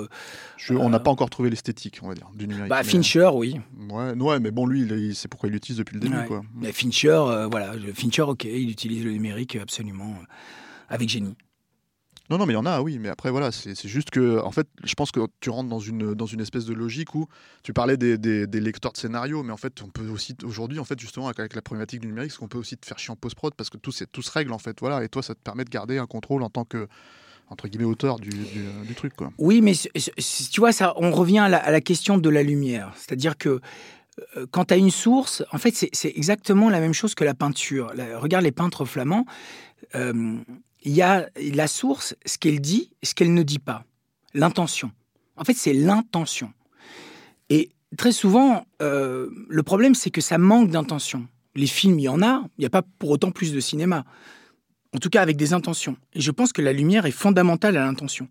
on n'a pas encore trouvé l'esthétique, on va dire, du numérique. Bah, Fincher, oui. Ouais, ouais, mais bon, lui, c'est pourquoi il l'utilise depuis le début, quoi. Mais Fincher, voilà, Fincher, ok, il utilise le numérique absolument avec génie. Non, non, mais il y en a, oui. Mais après, voilà, c'est juste que, en fait, je pense que tu rentres dans une, dans une espèce de logique où tu parlais des, lecteurs de scénarios, mais en fait, on peut aussi, aujourd'hui, en fait, justement, avec, la problématique du numérique, c'est qu'on peut aussi te faire chier en post-prod parce que tout, tout se règle, en fait. Voilà, et toi, ça te permet de garder un contrôle en tant que entre guillemets auteur du, du, truc quoi. Oui, mais tu vois ça, on revient à la, question de la lumière, c'est-à-dire que euh, quand tu as une source, en fait, c'est exactement la même chose que la peinture. regarde les peintres flamands. Euh, il y a la source, ce qu'elle dit ce qu'elle ne dit pas. L'intention. En fait, c'est l'intention. Et très souvent, euh, le problème, c'est que ça manque d'intention. Les films, il y en a, il n'y a pas pour autant plus de cinéma. en tout cas avec des intentions. Et je pense que la lumière est fondamentale à l'intention.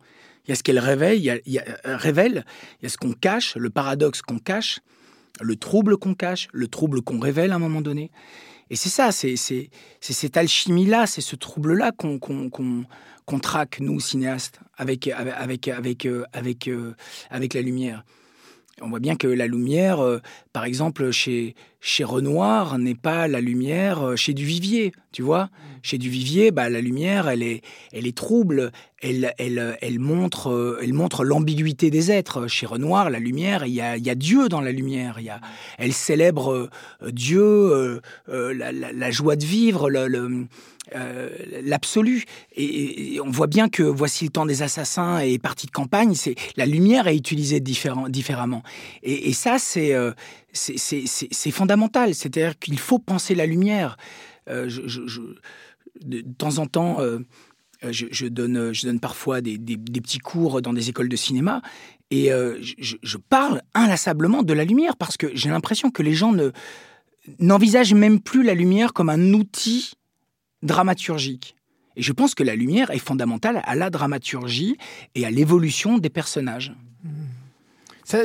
Il y a ce qu'elle révèle, il y a, euh, révèle, il y a ce qu'on cache, le paradoxe qu'on cache, le trouble qu'on cache, le trouble qu'on révèle à un moment donné. Et c'est ça, c'est cette alchimie-là, c'est ce trouble-là qu'on traque, nous, cinéastes, avec, avec, avec, euh, avec, euh, avec la lumière. On voit bien que la lumière, euh, par exemple, chez, chez Renoir, n'est pas la lumière chez Duvivier, tu vois. Mm. Chez Duvivier, bah, la lumière, elle est, elle est trouble, elle, elle, elle montre, elle montre l'ambiguïté des êtres. Chez Renoir, la lumière, il y a, il y a Dieu dans la lumière. Il y a, elle célèbre Dieu, la, la, joie de vivre, le, le euh, l'absolu. Et, on voit bien que Voici le temps des assassins et Partie de campagne, c'est la lumière est utilisée différemment. Et, ça, euh, c'est fondamental. C'est-à-dire qu'il faut penser la lumière. Euh, de, temps en temps, je, donne, je donne parfois des, des, petits cours dans des écoles de cinéma et je, je parle inlassablement de la lumière parce que j'ai l'impression que les gens ne n'envisagent même plus la lumière comme un outil dramaturgique. Et je pense que la lumière est fondamentale à la dramaturgie et à l'évolution des personnages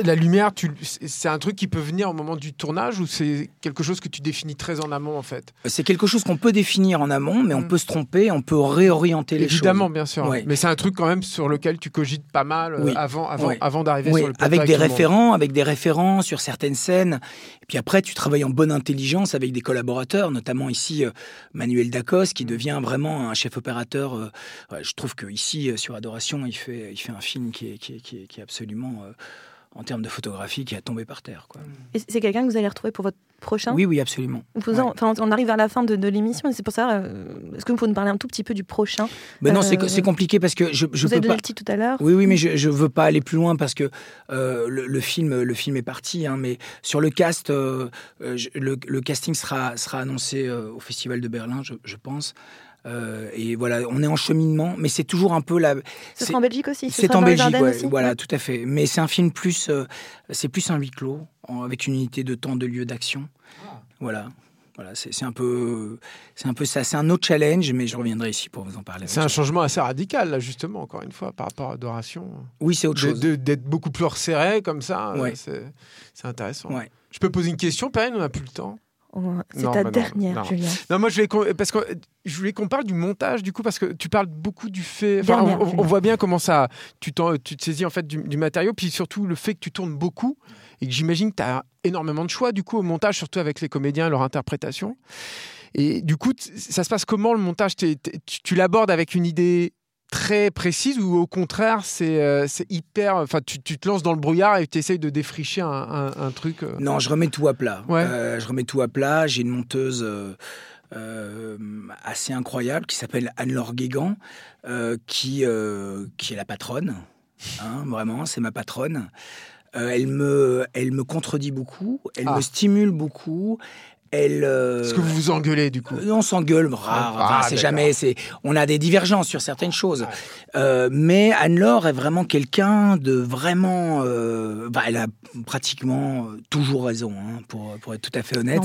la lumière, c'est un truc qui peut venir au moment du tournage ou c'est quelque chose que tu définis très en amont en fait? C'est quelque chose qu'on peut définir en amont, mais on mm. peut se tromper, on peut réorienter les choses. Évidemment, bien sûr. Mais c'est un truc quand même sur lequel tu cogites pas mal euh, avant, avant, avant d'arriver sur le Avec des référents, avec des référents sur certaines scènes. Et puis après, tu travailles en bonne intelligence avec des collaborateurs, notamment ici euh, Manuel Dacos, qui mm. devient vraiment un chef opérateur. Euh, je trouve que ici sur Adoration, il fait, il fait un film qui est, qui est, qui est, absolument en termes de photographie qui a tombé par terre. Quoi. Et c'est quelqu'un que vous allez retrouver pour votre prochain? Oui, oui, absolument. on arrive à la fin de, de l'émission, c'est pour ça. Euh, est-ce que vous pouvez nous parler un tout petit peu du prochain? Ben Non, c'est euh, compliqué parce que je, je vous avez donné le titre tout à l'heure. Oui, oui, mais je ne veux pas aller plus loin parce que euh, le, film, le film est parti. Hein, mais sur le cast, le, le, casting sera, sera annoncé au Festival de Berlin, je, je pense. Euh, et voilà, on est en cheminement, mais c'est toujours un peu la. C'est en Belgique aussi. C'est en Belgique, voilà, tout à fait. Mais c'est un film plus, euh, c'est plus un huis clos, avec une unité de temps, de lieu d'action. Ah. Voilà. Voilà, c'est un peu, c'est un peu ça. C'est un autre challenge, mais je reviendrai ici pour vous en parler. C'est un changement assez radical, là, justement, encore une fois, par rapport à Adoration. Oui, c'est autre chose. D'être beaucoup plus resserré comme ça, ouais. c'est intéressant. Ouais. Je peux poser une question, Perrine, on n'a plus le temps. C'est ta dernière, Julien. Non, moi je voulais parce que je voulais qu'on parle du montage du coup parce que tu parles beaucoup du fait. on, voit bien comment ça. Tu, tu te saisis en fait du, matériau, puis surtout le fait que tu tournes beaucoup et que j'imagine que tu as énormément de choix du coup au montage, surtout avec les comédiens et leur interprétation. Et du coup, ça se passe comment le montage? Tu l'abordes avec une idée très précise ou au contraire c'est euh, hyper enfin tu, tu, te lances dans le brouillard et tu essayes de défricher un, un, truc euh. non je remets tout à plat euh, je remets tout à plat j'ai une monteuse assez incroyable qui s'appelle Anne-Laure Guégan qui, qui est la patronne hein, <laughs> vraiment c'est ma patronne elle, me, elle me contredit beaucoup, elle ah. me stimule beaucoup, elle. Euh, Est-ce que vous vous engueulez du coup euh, On s'engueule, rare. Ah, c'est jamais. C'est. On a des divergences sur certaines choses, euh, mais Anne-Laure est vraiment quelqu'un de vraiment. Bah, elle a pratiquement toujours raison, hein, pour pour être tout à fait honnête.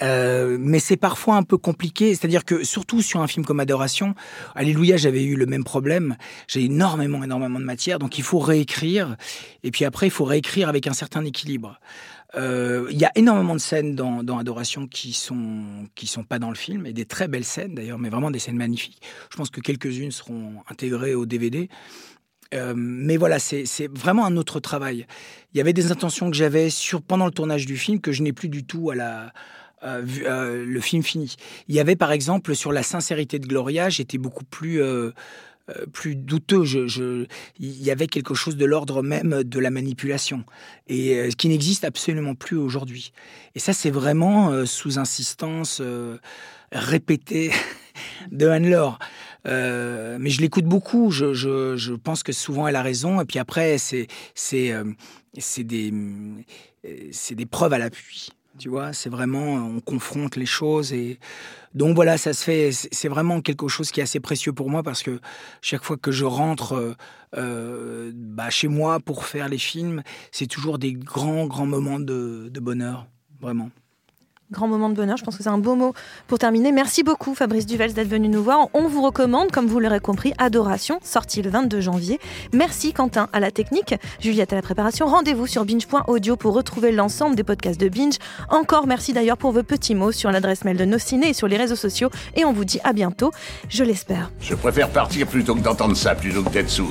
mais c'est parfois un peu compliqué, c'est-à-dire que surtout sur un film comme Adoration, Alléluia, j'avais eu le même problème. J'ai énormément, énormément de matière, donc il faut réécrire, et puis après il faut réécrire avec un certain équilibre. Euh, il y a énormément de scènes dans, Adoration qui sont qui sont pas dans le film et des très belles scènes d'ailleurs, mais vraiment des scènes magnifiques. Je pense que quelques-unes seront intégrées au DVD. Euh, mais voilà, c'est vraiment un autre travail. Il y avait des intentions que j'avais sur pendant le tournage du film que je n'ai plus du tout à la euh, le film fini. Il y avait par exemple sur la sincérité de Gloria, j'étais beaucoup plus plus douteux. Je, il y avait quelque chose de l'ordre même de la manipulation, et euh, qui n'existe absolument plus aujourd'hui. Et ça, c'est vraiment euh, sous insistance répétée <laughs> de Anne-Laure. mais je l'écoute beaucoup. Je, pense que souvent elle a raison. Et puis après, c'est des preuves à l'appui. Tu vois, c'est vraiment, on confronte les choses et donc voilà, ça se fait. C'est vraiment quelque chose qui est assez précieux pour moi parce que chaque fois que je rentre euh, euh, bah, chez moi pour faire les films, c'est toujours des grands, grands moments de, bonheur, vraiment. Grand moment de bonheur. Je pense que c'est un beau mot pour terminer. Merci beaucoup, Fabrice Duvels, d'être venu nous voir. On vous recommande, comme vous l'aurez compris, Adoration, sorti le 22 janvier. Merci, Quentin, à la technique, Juliette à la préparation. Rendez-vous sur binge.audio pour retrouver l'ensemble des podcasts de Binge. Encore merci d'ailleurs pour vos petits mots sur l'adresse mail de nos ciné et sur les réseaux sociaux. Et on vous dit à bientôt, je l'espère. Je préfère partir plutôt que d'entendre ça, plutôt que d'être sourd.